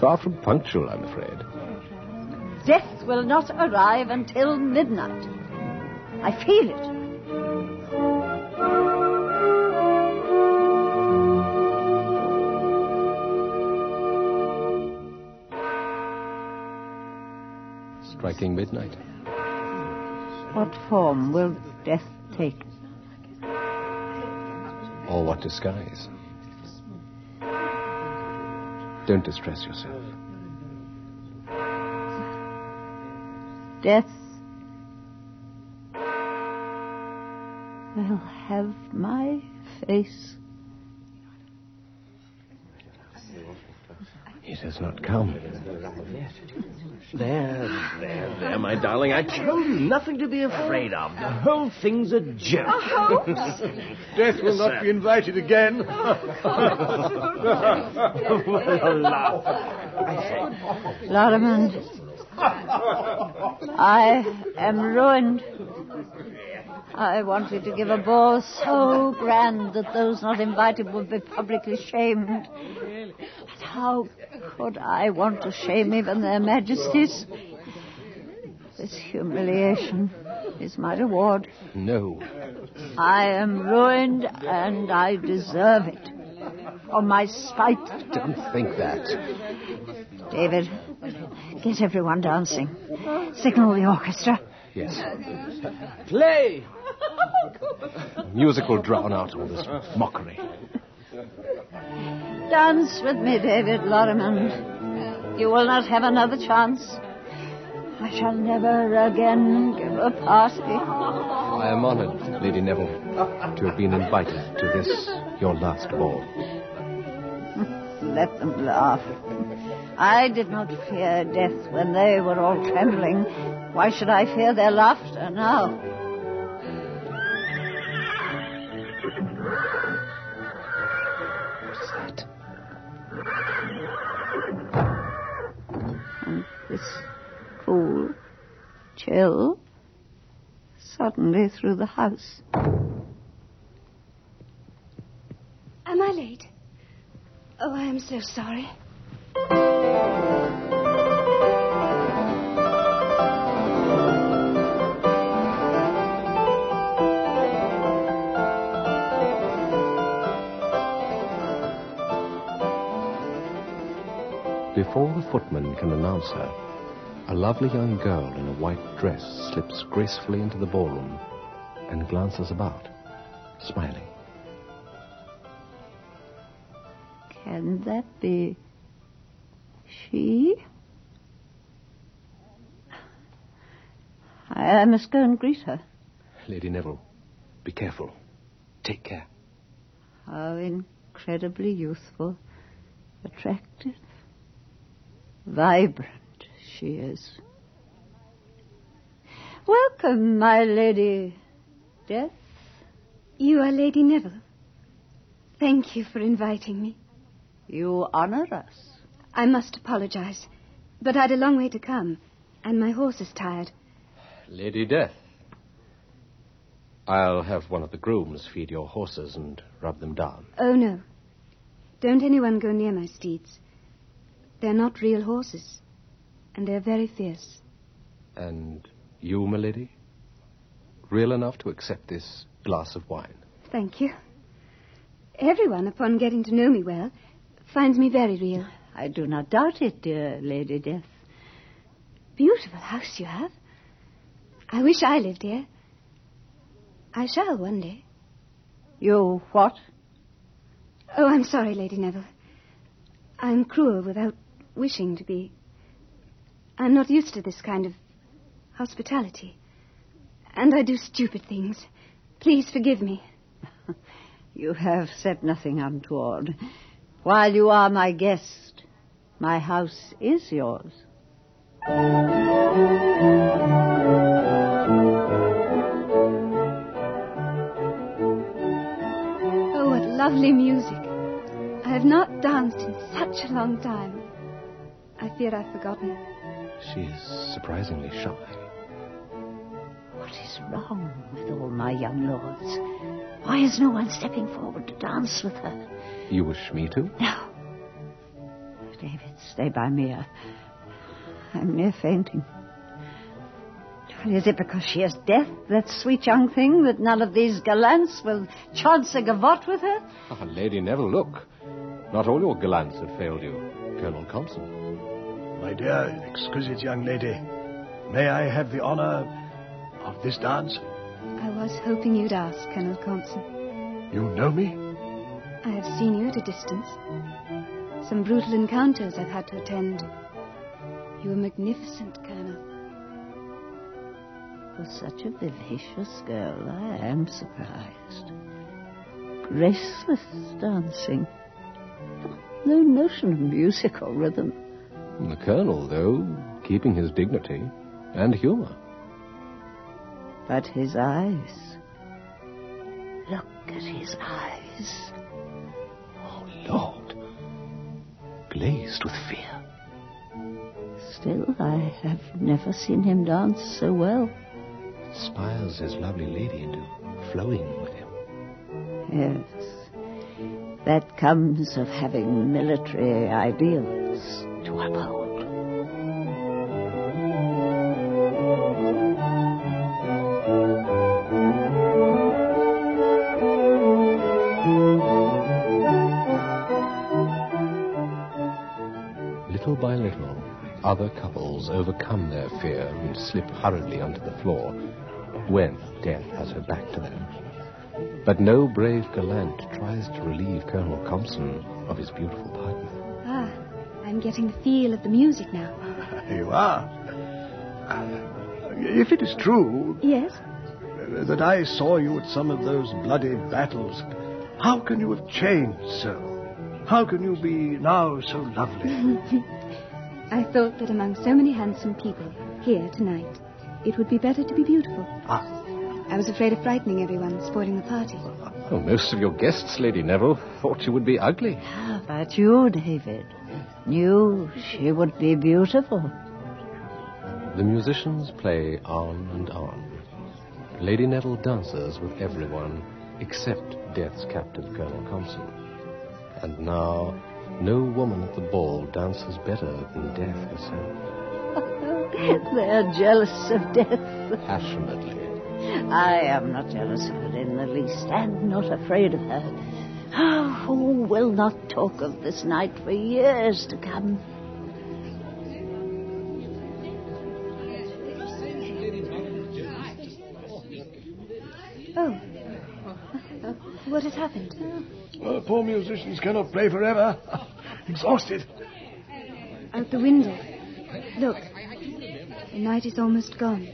Far from punctual, I'm afraid. death will not arrive until midnight? I feel it. striking midnight. What form will death take? Or what disguise? Don't distress yourself. Death will have my face. He does not come. There, there, there, my darling. I told you nothing to be afraid of. The whole thing's a joke. Death will not be invited again. What a laugh! Lorimer, I am ruined. I wanted to give a ball so grand that those not invited would be publicly shamed. But how could I want to shame even their majesties? This humiliation is my reward. No. I am ruined and I deserve it. For my spite. Don't think that. David, get everyone dancing. Signal the orchestra. Yes. Play! Music will drown out all this mockery. Dance with me, David Lorimer. You will not have another chance. I shall never again give a party. I am honored, Lady Neville, to have been invited to this, your last ball. Let them laugh. I did not fear death when they were all trembling. Why should I fear their laughter now? What is that? And this cool chill suddenly through the house. Am I late? Oh, I am so sorry. Footman can announce her, a lovely young girl in a white dress slips gracefully into the ballroom and glances about, smiling. Can that be she? I must go and greet her. Lady Neville, be careful. Take care. How incredibly youthful, attractive, vibrant she is. Welcome, my lady Death. You are Lady Neville. Thank you for inviting me. You honor us. I must apologize, but I'd a long way to come, and my horse is tired. Lady Death. I'll have one of the grooms feed your horses and rub them down. Oh, no. Don't anyone go near my steeds. They're not real horses, and they're very fierce. And you, milady? Real enough to accept this glass of wine? Thank you. Everyone, upon getting to know me well, finds me very real. I do not doubt it, dear Lady Death. Beautiful house you have. I wish I lived here. I shall one day. You what? Oh, I'm sorry, Lady Neville. I'm cruel without wishing to be. I'm not used to this kind of hospitality. And I do stupid things. Please forgive me. You have said nothing untoward. While you are my guest, my house is yours. Oh, what lovely music. I have not danced in such a long time. I fear I've forgotten. She is surprisingly shy. What is wrong with all my young lords? Why is no one stepping forward to dance with her? You wish me to? No. David, stay by me. I- I'm near fainting. Is it because she is deaf, that sweet young thing, that none of these gallants will chance a gavotte with her? Ah, Lady Neville, look. Not all your gallants have failed you. Colonel Compson. My dear, exquisite young lady, May I have the honor of this dance? I was hoping you'd ask, Colonel Compson. You know me? I have seen you at a distance. Some brutal encounters I've had to attend. You were magnificent, Colonel. For such a vivacious girl, I am surprised. Graceless dancing. No notion of music or rhythm. The Colonel, though, keeping his dignity and humour. But his eyes. Look at his eyes. Oh, Lord. Glazed with fear. Still, I have never seen him dance so well. Inspires his lovely lady into flowing with him. Yes. That comes of having military ideals to uphold. Little by little, other couples overcome their fear and slip hurriedly onto the floor when death has her back to them. But no brave gallant tries to relieve Colonel Compson of his beautiful I'm getting the feel of the music now. You are. If it is true Yes? that I saw you at some of those bloody battles, how can you have changed so? How can you be now so lovely? I thought that among so many handsome people here tonight, it would be better to be beautiful. Ah. I was afraid of frightening everyone, spoiling the party. Oh, most of your guests, Lady Neville, thought you would be ugly. How about you, David? Knew she would be beautiful. The musicians play on and on. Lady Neville dances with everyone except Death's captive, Colonel Compson. And now, no woman at the ball dances better than Death herself. They're jealous of death. Passionately. I am not jealous of her in the least, and not afraid of her. Oh, who will not talk of this night for years to come? Oh. What has happened? Well, poor musicians cannot play forever. Exhausted. Out the window. Look. The night is almost gone.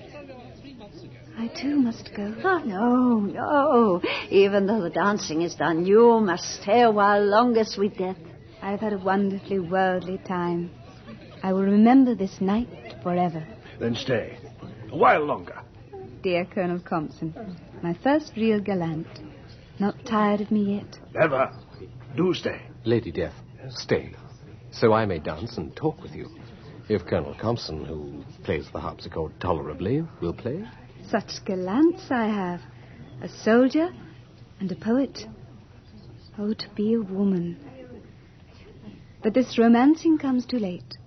I too must go. Oh, no, no. Even though the dancing is done, you must stay a while longer, sweet death. I've had a wonderfully worldly time. I will remember this night forever. Then stay. A while longer. Dear Colonel Compson, my first real gallant. Not tired of me yet? Never. Do stay. Lady Death, stay, so I may dance and talk with you. If Colonel Compson, who plays the harpsichord tolerably, will play. Such gallants I have. A soldier and a poet. Oh, to be a woman. But this romancing comes too late.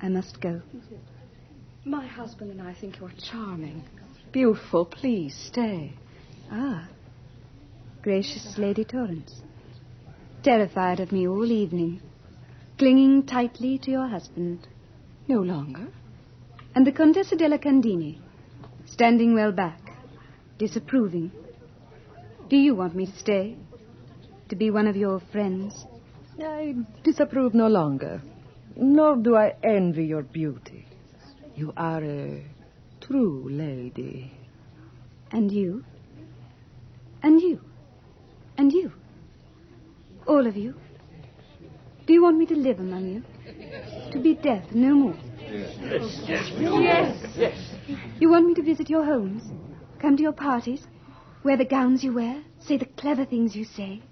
I must go. My husband and I think you're charming. Beautiful. Please stay. Ah. Gracious Lady Torrance. Terrified of me all evening. Clinging tightly to your husband. No longer. And the Contessa della Candini. Standing well back. Disapproving. Do you want me to stay? To be one of your friends? I disapprove no longer. Nor do I envy your beauty. You are a true lady. And you? And you? And you? All of you? Do you want me to live among you? To be death, no more? Yes, yes, Yes. yes. You want me to visit your homes? Come to your parties? Wear the gowns you wear? Say the clever things you say?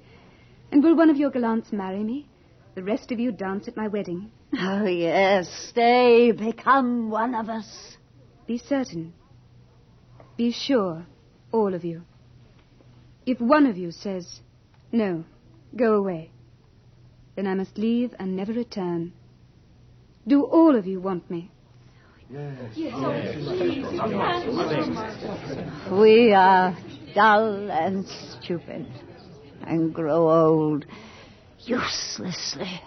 And will one of your gallants marry me? The rest of you dance at my wedding? Oh, yes. Stay. Become one of us. Be certain. Be sure, all of you. If one of you says, no, go away, then I must leave and never return. Do all of you want me? We are dull and stupid and grow old uselessly.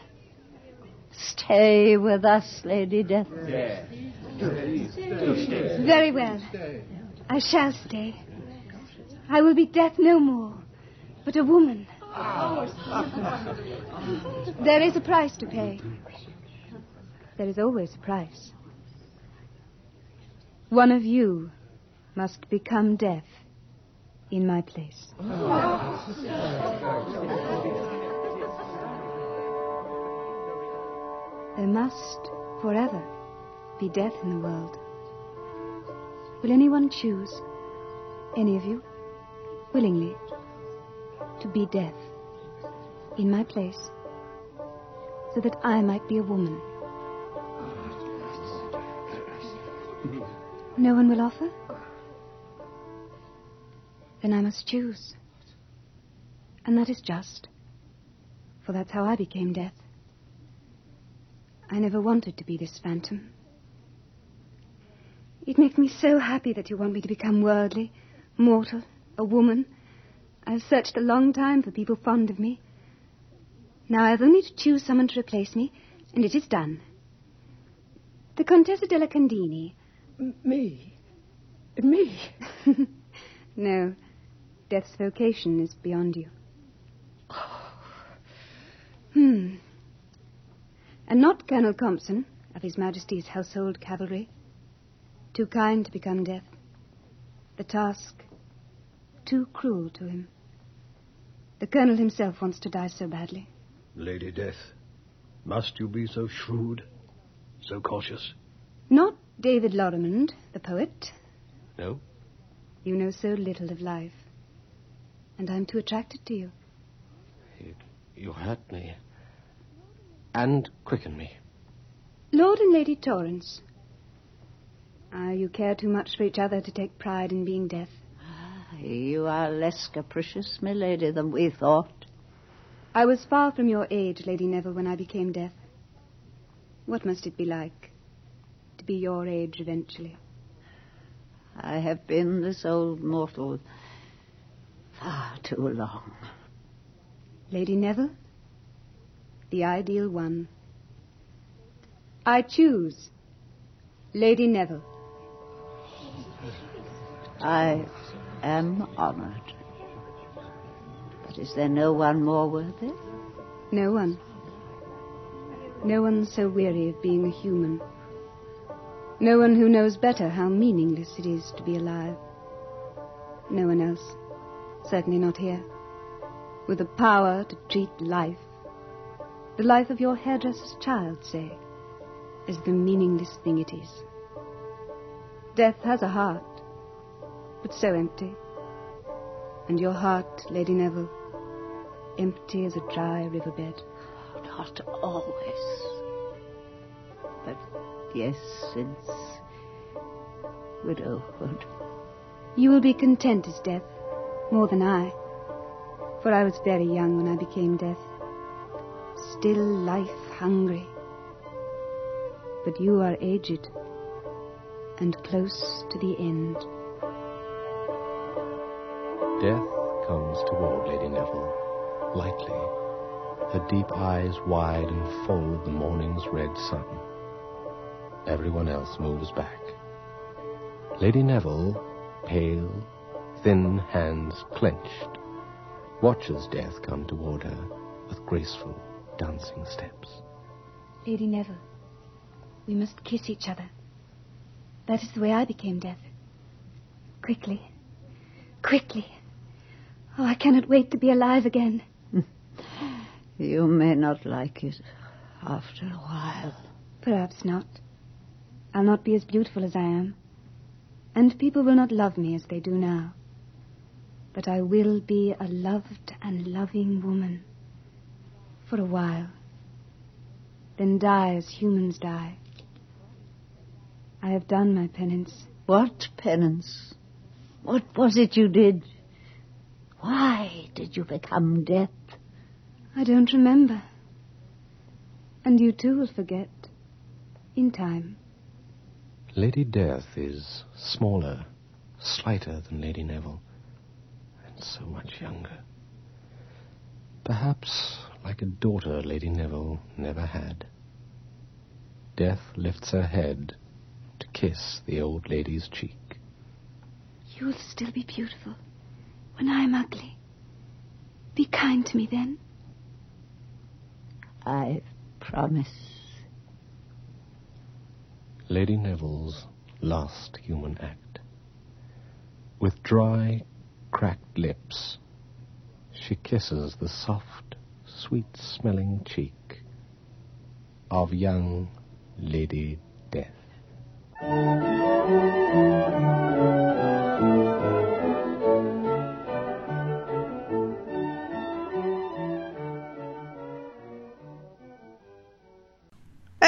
Stay with us, Lady Death. Very well. I shall stay. I will be death no more, but a woman. There is a price to pay. There is always a price. One of you must become death in my place. There must forever be death in the world. Will anyone choose, any of you, willingly, to be death in my place so that I might be a woman? No one will offer? Then I must choose. And that is just, for that's how I became death. I never wanted to be this phantom. It makes me so happy that you want me to become worldly, mortal, a woman. I've searched a long time for people fond of me. Now I've only to choose someone to replace me, and it is done. The Contessa della Candini. Me? Me? no. Death's vocation is beyond you. Hmm. And not Colonel Compson of His Majesty's Household Cavalry. Too kind to become death. The task too cruel to him. The Colonel himself wants to die so badly. Lady Death, must you be so shrewd, so cautious? Not David Lorrimond, the poet. No? You know so little of life. And I'm too attracted to you. You, you hurt me. And quicken me. Lord and Lady Torrance. Ah, you care too much for each other to take pride in being death. Ah, you are less capricious, my lady, than we thought. I was far from your age, Lady Neville, when I became death. What must it be like be your age eventually? I have been this old mortal far too long. Lady Neville, the ideal one. I choose Lady Neville. I am honored. But is there no one more worthy? No one. No one so weary of being a human. No one who knows better how meaningless it is to be alive. No one else. Certainly not here. With the power to treat life, the life of your hairdresser's child, say, as the meaningless thing it is. Death has a heart, but so empty. And your heart, Lady Neville, empty as a dry riverbed. Not always. But yes, since widowhood. You will be content as death, more than I. For I was very young when I became death. Still life hungry. But you are aged and close to the end. Death comes toward Lady Neville, lightly, her deep eyes wide and full of the morning's red sun. Everyone else moves back. Lady Neville, pale, thin hands clenched, watches death come toward her with graceful, dancing steps. Lady Neville, we must kiss each other. That is the way I became death. Quickly. Quickly. Oh, I cannot wait to be alive again. You may not like it after a while. Perhaps not. I'll not be as beautiful as I am. And people will not love me as they do now. But I will be a loved and loving woman. For a while. Then die as humans die. I have done my penance. What penance? What was it you did? Why did you become death? I don't remember. And you too will forget. In time. Lady Death is smaller, slighter than Lady Neville, and so much younger. Perhaps like a daughter Lady Neville never had. Death lifts her head to kiss the old lady's cheek. You will still be beautiful when I am ugly. Be kind to me then. I promise. Lady Neville's last human act. With dry, cracked lips, she kisses the soft, sweet smelling cheek of young Lady Death.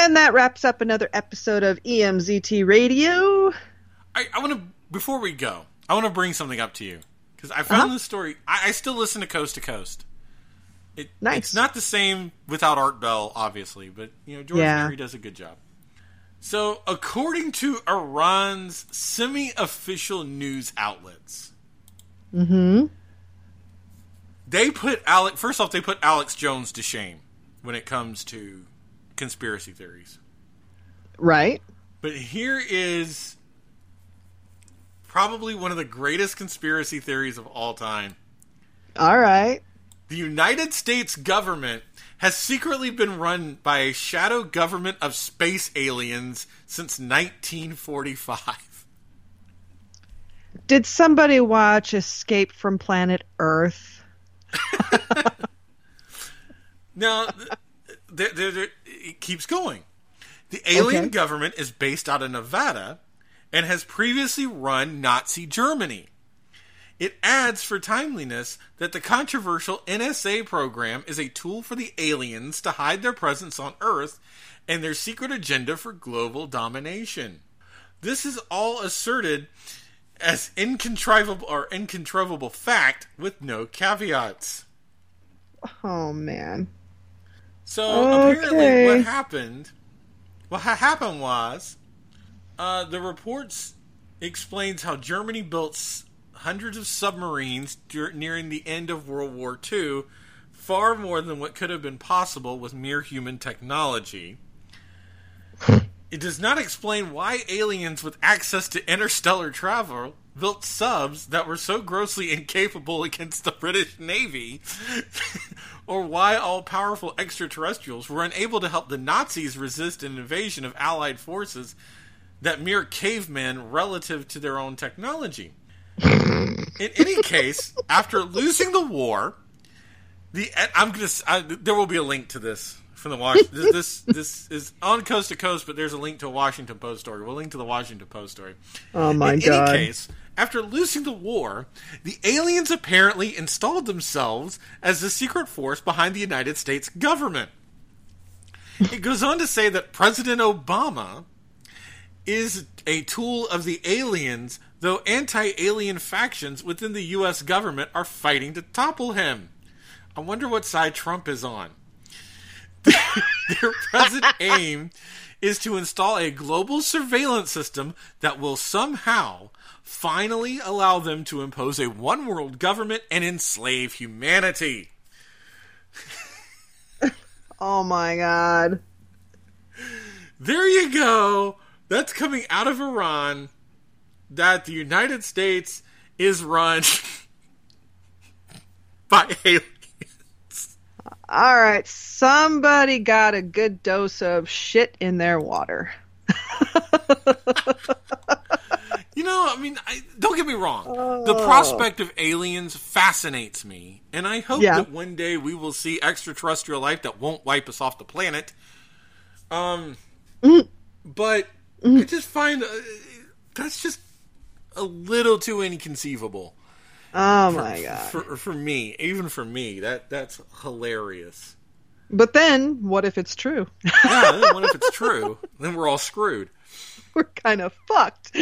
And that wraps up another episode of EMZT Radio. I, I want to before we go, I want to bring something up to you because I found Uh-huh. this story. I, I still listen to Coast to Coast. It, Nice. It's not the same without Art Bell, obviously, but you know George Yeah. Noory does a good job. So, according to Iran's semi-official news outlets, Mm-hmm. they put Alex. First off, they put Alex Jones to shame when it comes to conspiracy theories. Right. But here is probably one of the greatest conspiracy theories of all time. All right. The United States government has secretly been run by a shadow government of space aliens since 1945. Did somebody watch Escape from Planet Earth? Now, th- th- th- th- it keeps going. The alien Okay. government is based out of Nevada and has previously run Nazi Germany. It adds for timeliness that the controversial NSA program is a tool for the aliens to hide their presence on Earth and their secret agenda for global domination. This is all asserted as incontrivable or incontrovertible fact with no caveats. Oh man. So apparently, what happened? What ha- happened was, uh, the reports explains how Germany built s- hundreds of submarines dur- nearing the end of World War II, far more than what could have been possible with mere human technology. it does not explain why aliens with access to interstellar travel built subs that were so grossly incapable against the British Navy, or why all powerful extraterrestrials were unable to help the Nazis resist an invasion of Allied forces that mere cavemen relative to their own technology. In any case, after losing the war, the I'm gonna I, there will be a link to this from the Washington. this, this this is on coast to coast, but there's a link to a Washington Post story. We'll link to the Washington Post story. Oh, my In God. any case, after losing the war, the aliens apparently installed themselves as the secret force behind the United States government. It goes on to say that President Obama is a tool of the aliens, though anti alien factions within the U.S. government are fighting to topple him. I wonder what side Trump is on. Their present aim is to install a global surveillance system that will somehow finally allow them to impose a one world government and enslave humanity. Oh my god. There you go. That's coming out of Iran that the United States is run by aliens. All right, somebody got a good dose of shit in their water. Know, I mean, I, don't get me wrong. The Oh. prospect of aliens fascinates me, and I hope Yeah. that one day we will see extraterrestrial life that won't wipe us off the planet. Um, Mm. but I just find uh, that's just a little too inconceivable. Oh for, my god. For, for me, even for me, that that's hilarious. But then, what if it's true? Yeah, then what if it's true? Then we're all screwed. We're kind of fucked.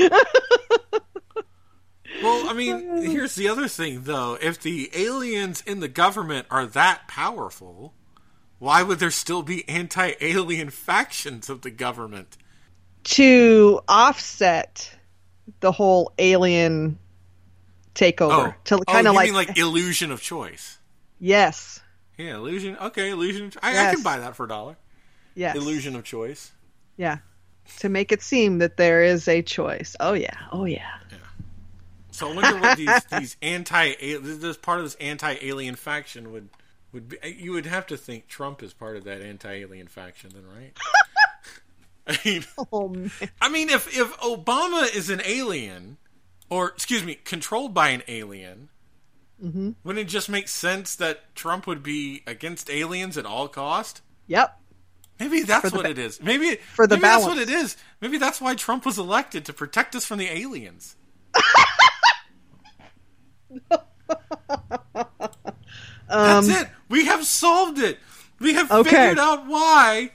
Well, I mean, here's the other thing, though. If the aliens in the government are that powerful, why would there still be anti alien factions of the government? to offset the whole alien takeover. Oh. to kind oh, of you like, mean like illusion of choice? yes, Yeah, illusion. Okay, illusion. Of, I, I Yes. can buy that for a dollar. yes. Illusion of choice. Yeah. To make it seem that there is a choice. Oh yeah. Oh yeah. So I wonder what these these anti this part of this anti alien faction would would be. You would have to think Trump is part of that anti alien faction, then, right? I mean, oh. I mean, if if Obama is an alien, or excuse me, controlled by an alien, Mm-hmm. wouldn't it just make sense that Trump would be against aliens at all cost? Yep. Maybe that's the what it is. Maybe for the maybe that's what it is. Maybe that's why Trump was elected to protect us from the aliens. Um, That's it. We have solved it. We have Okay. figured out why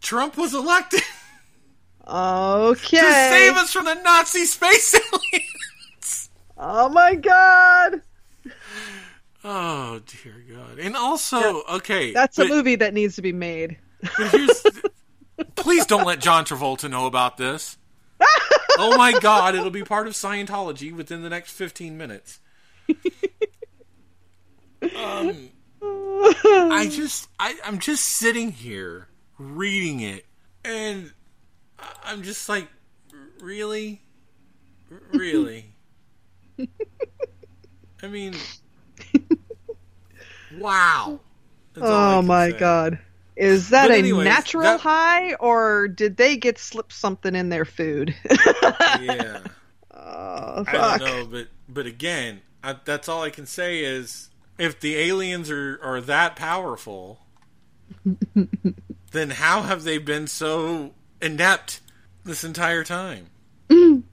Trump was elected Okay. to save us from the Nazi space aliens. Oh my god. Oh dear God! And also, okay, That's a movie that needs to be made. Please don't let John Travolta know about this. oh my God! It'll be part of Scientology within the next fifteen minutes. Um, I just, I, I'm just sitting here reading it, and I'm just like, really, really. I mean, wow. That's Oh my say. god. Is that But a natural that- high or did they get slipped something in their food? yeah. Oh, I don't know, but but again, I, that's all I can say is if the aliens are are that powerful, then how have they been so inept this entire time?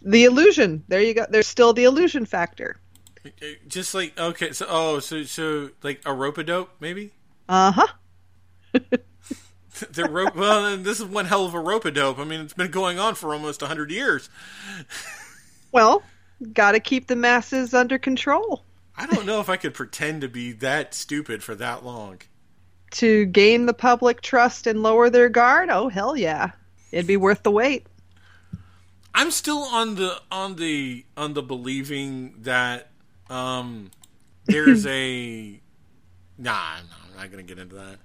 The illusion. There you go. There's still the illusion factor. Just like okay, so oh, so so like a rope a dope maybe. Uh huh. the rope. Well, this is one hell of a rope a dope. I mean, it's been going on for almost hundred years. Well, got to keep the masses under control I don't know if I could pretend to be that stupid for that long. to gain the public trust and lower their guard. Oh hell yeah, it'd be worth the wait. I'm still on the on the on the believing that um there's a nah, no, I'm not gonna get into that.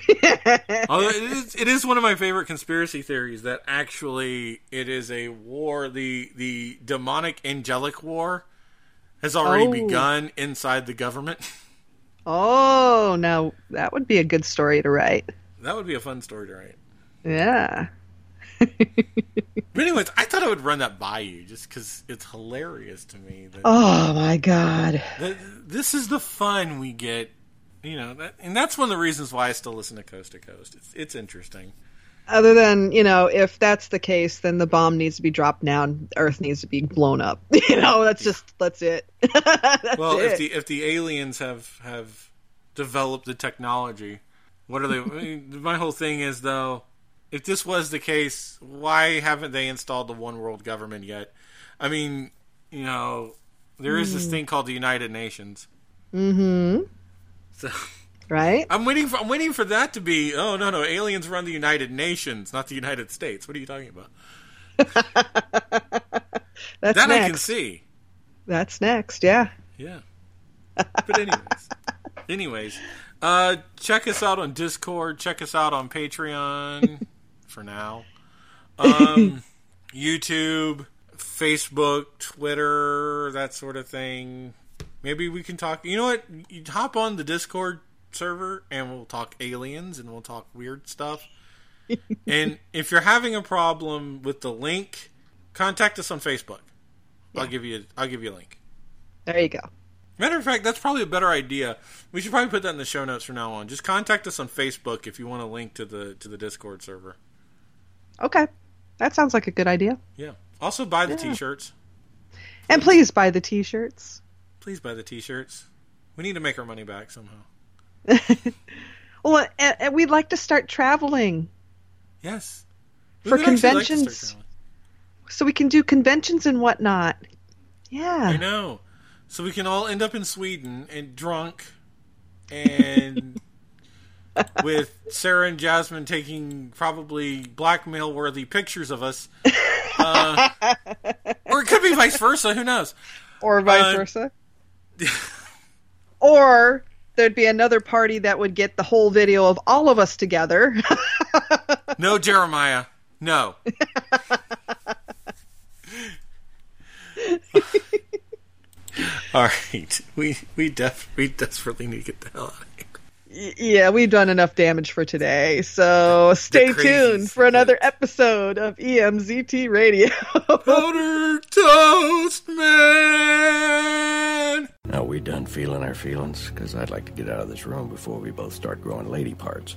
Although it is it is one of my favorite conspiracy theories that actually it is a war the the demonic angelic war has already Oh. begun inside the government. Oh, now that would be a good story to write. that would be a fun story to write. Yeah. But anyways, I thought I would run that by you just because it's hilarious to me. That, Oh my god. that this is the fun we get, you know, that, and that's one of the reasons why I still listen to Coast to Coast. It's it's interesting. Other than, you know, if that's the case, then the bomb needs to be dropped down, Earth needs to be blown up. You know, that's just that's it. that's well, it. if the if the aliens have have developed the technology, what are they? I mean, my whole thing is though, if this was the case, why haven't they installed the one world government yet? I mean, you know, there is this Hmm. thing called the United Nations. Mm-hmm. So Right? I'm waiting for I'm waiting for that to be. Oh no no, aliens run the United Nations, not the United States. What are you talking about? That's that I can see. That's next, yeah. Yeah. But anyways, anyways, uh, check us out on Discord. Check us out on Patreon for now. Um, YouTube, Facebook, Twitter, that sort of thing. Maybe we can talk. You know what? You hop on the Discord server and we'll talk aliens and we'll talk weird stuff. and if you're having a problem with the link, contact us on Facebook. I'll give you. I'll give you a link. There you go. Matter of fact, that's probably a better idea. We should probably put that in the show notes from now on. Just contact us on Facebook if you want a link to the to the Discord server. Okay. That sounds like a good idea. Yeah. Also, buy the Yeah. t-shirts. And please buy the t-shirts. Please buy the t-shirts. We need to make our money back somehow. Well, and, and we'd like to start traveling Yes. We for actually like conventions, so we can do conventions and whatnot. Yeah. I know. So we can all end up in Sweden and drunk and with Sarah and Jasmine taking probably blackmail worthy pictures of us. Uh, or it could be vice versa. Who knows? Or vice Uh, versa. or there'd be another party that would get the whole video of all of us together. no, Jeremiah. No. All right, we we def we desperately need to get the hell out of here. Yeah, we've done enough damage for today. So stay tuned for another episode of EMZT Radio. Powder toast man. Now we done feeling our feelings? Because I'd like to get out of this room before we both start growing lady parts.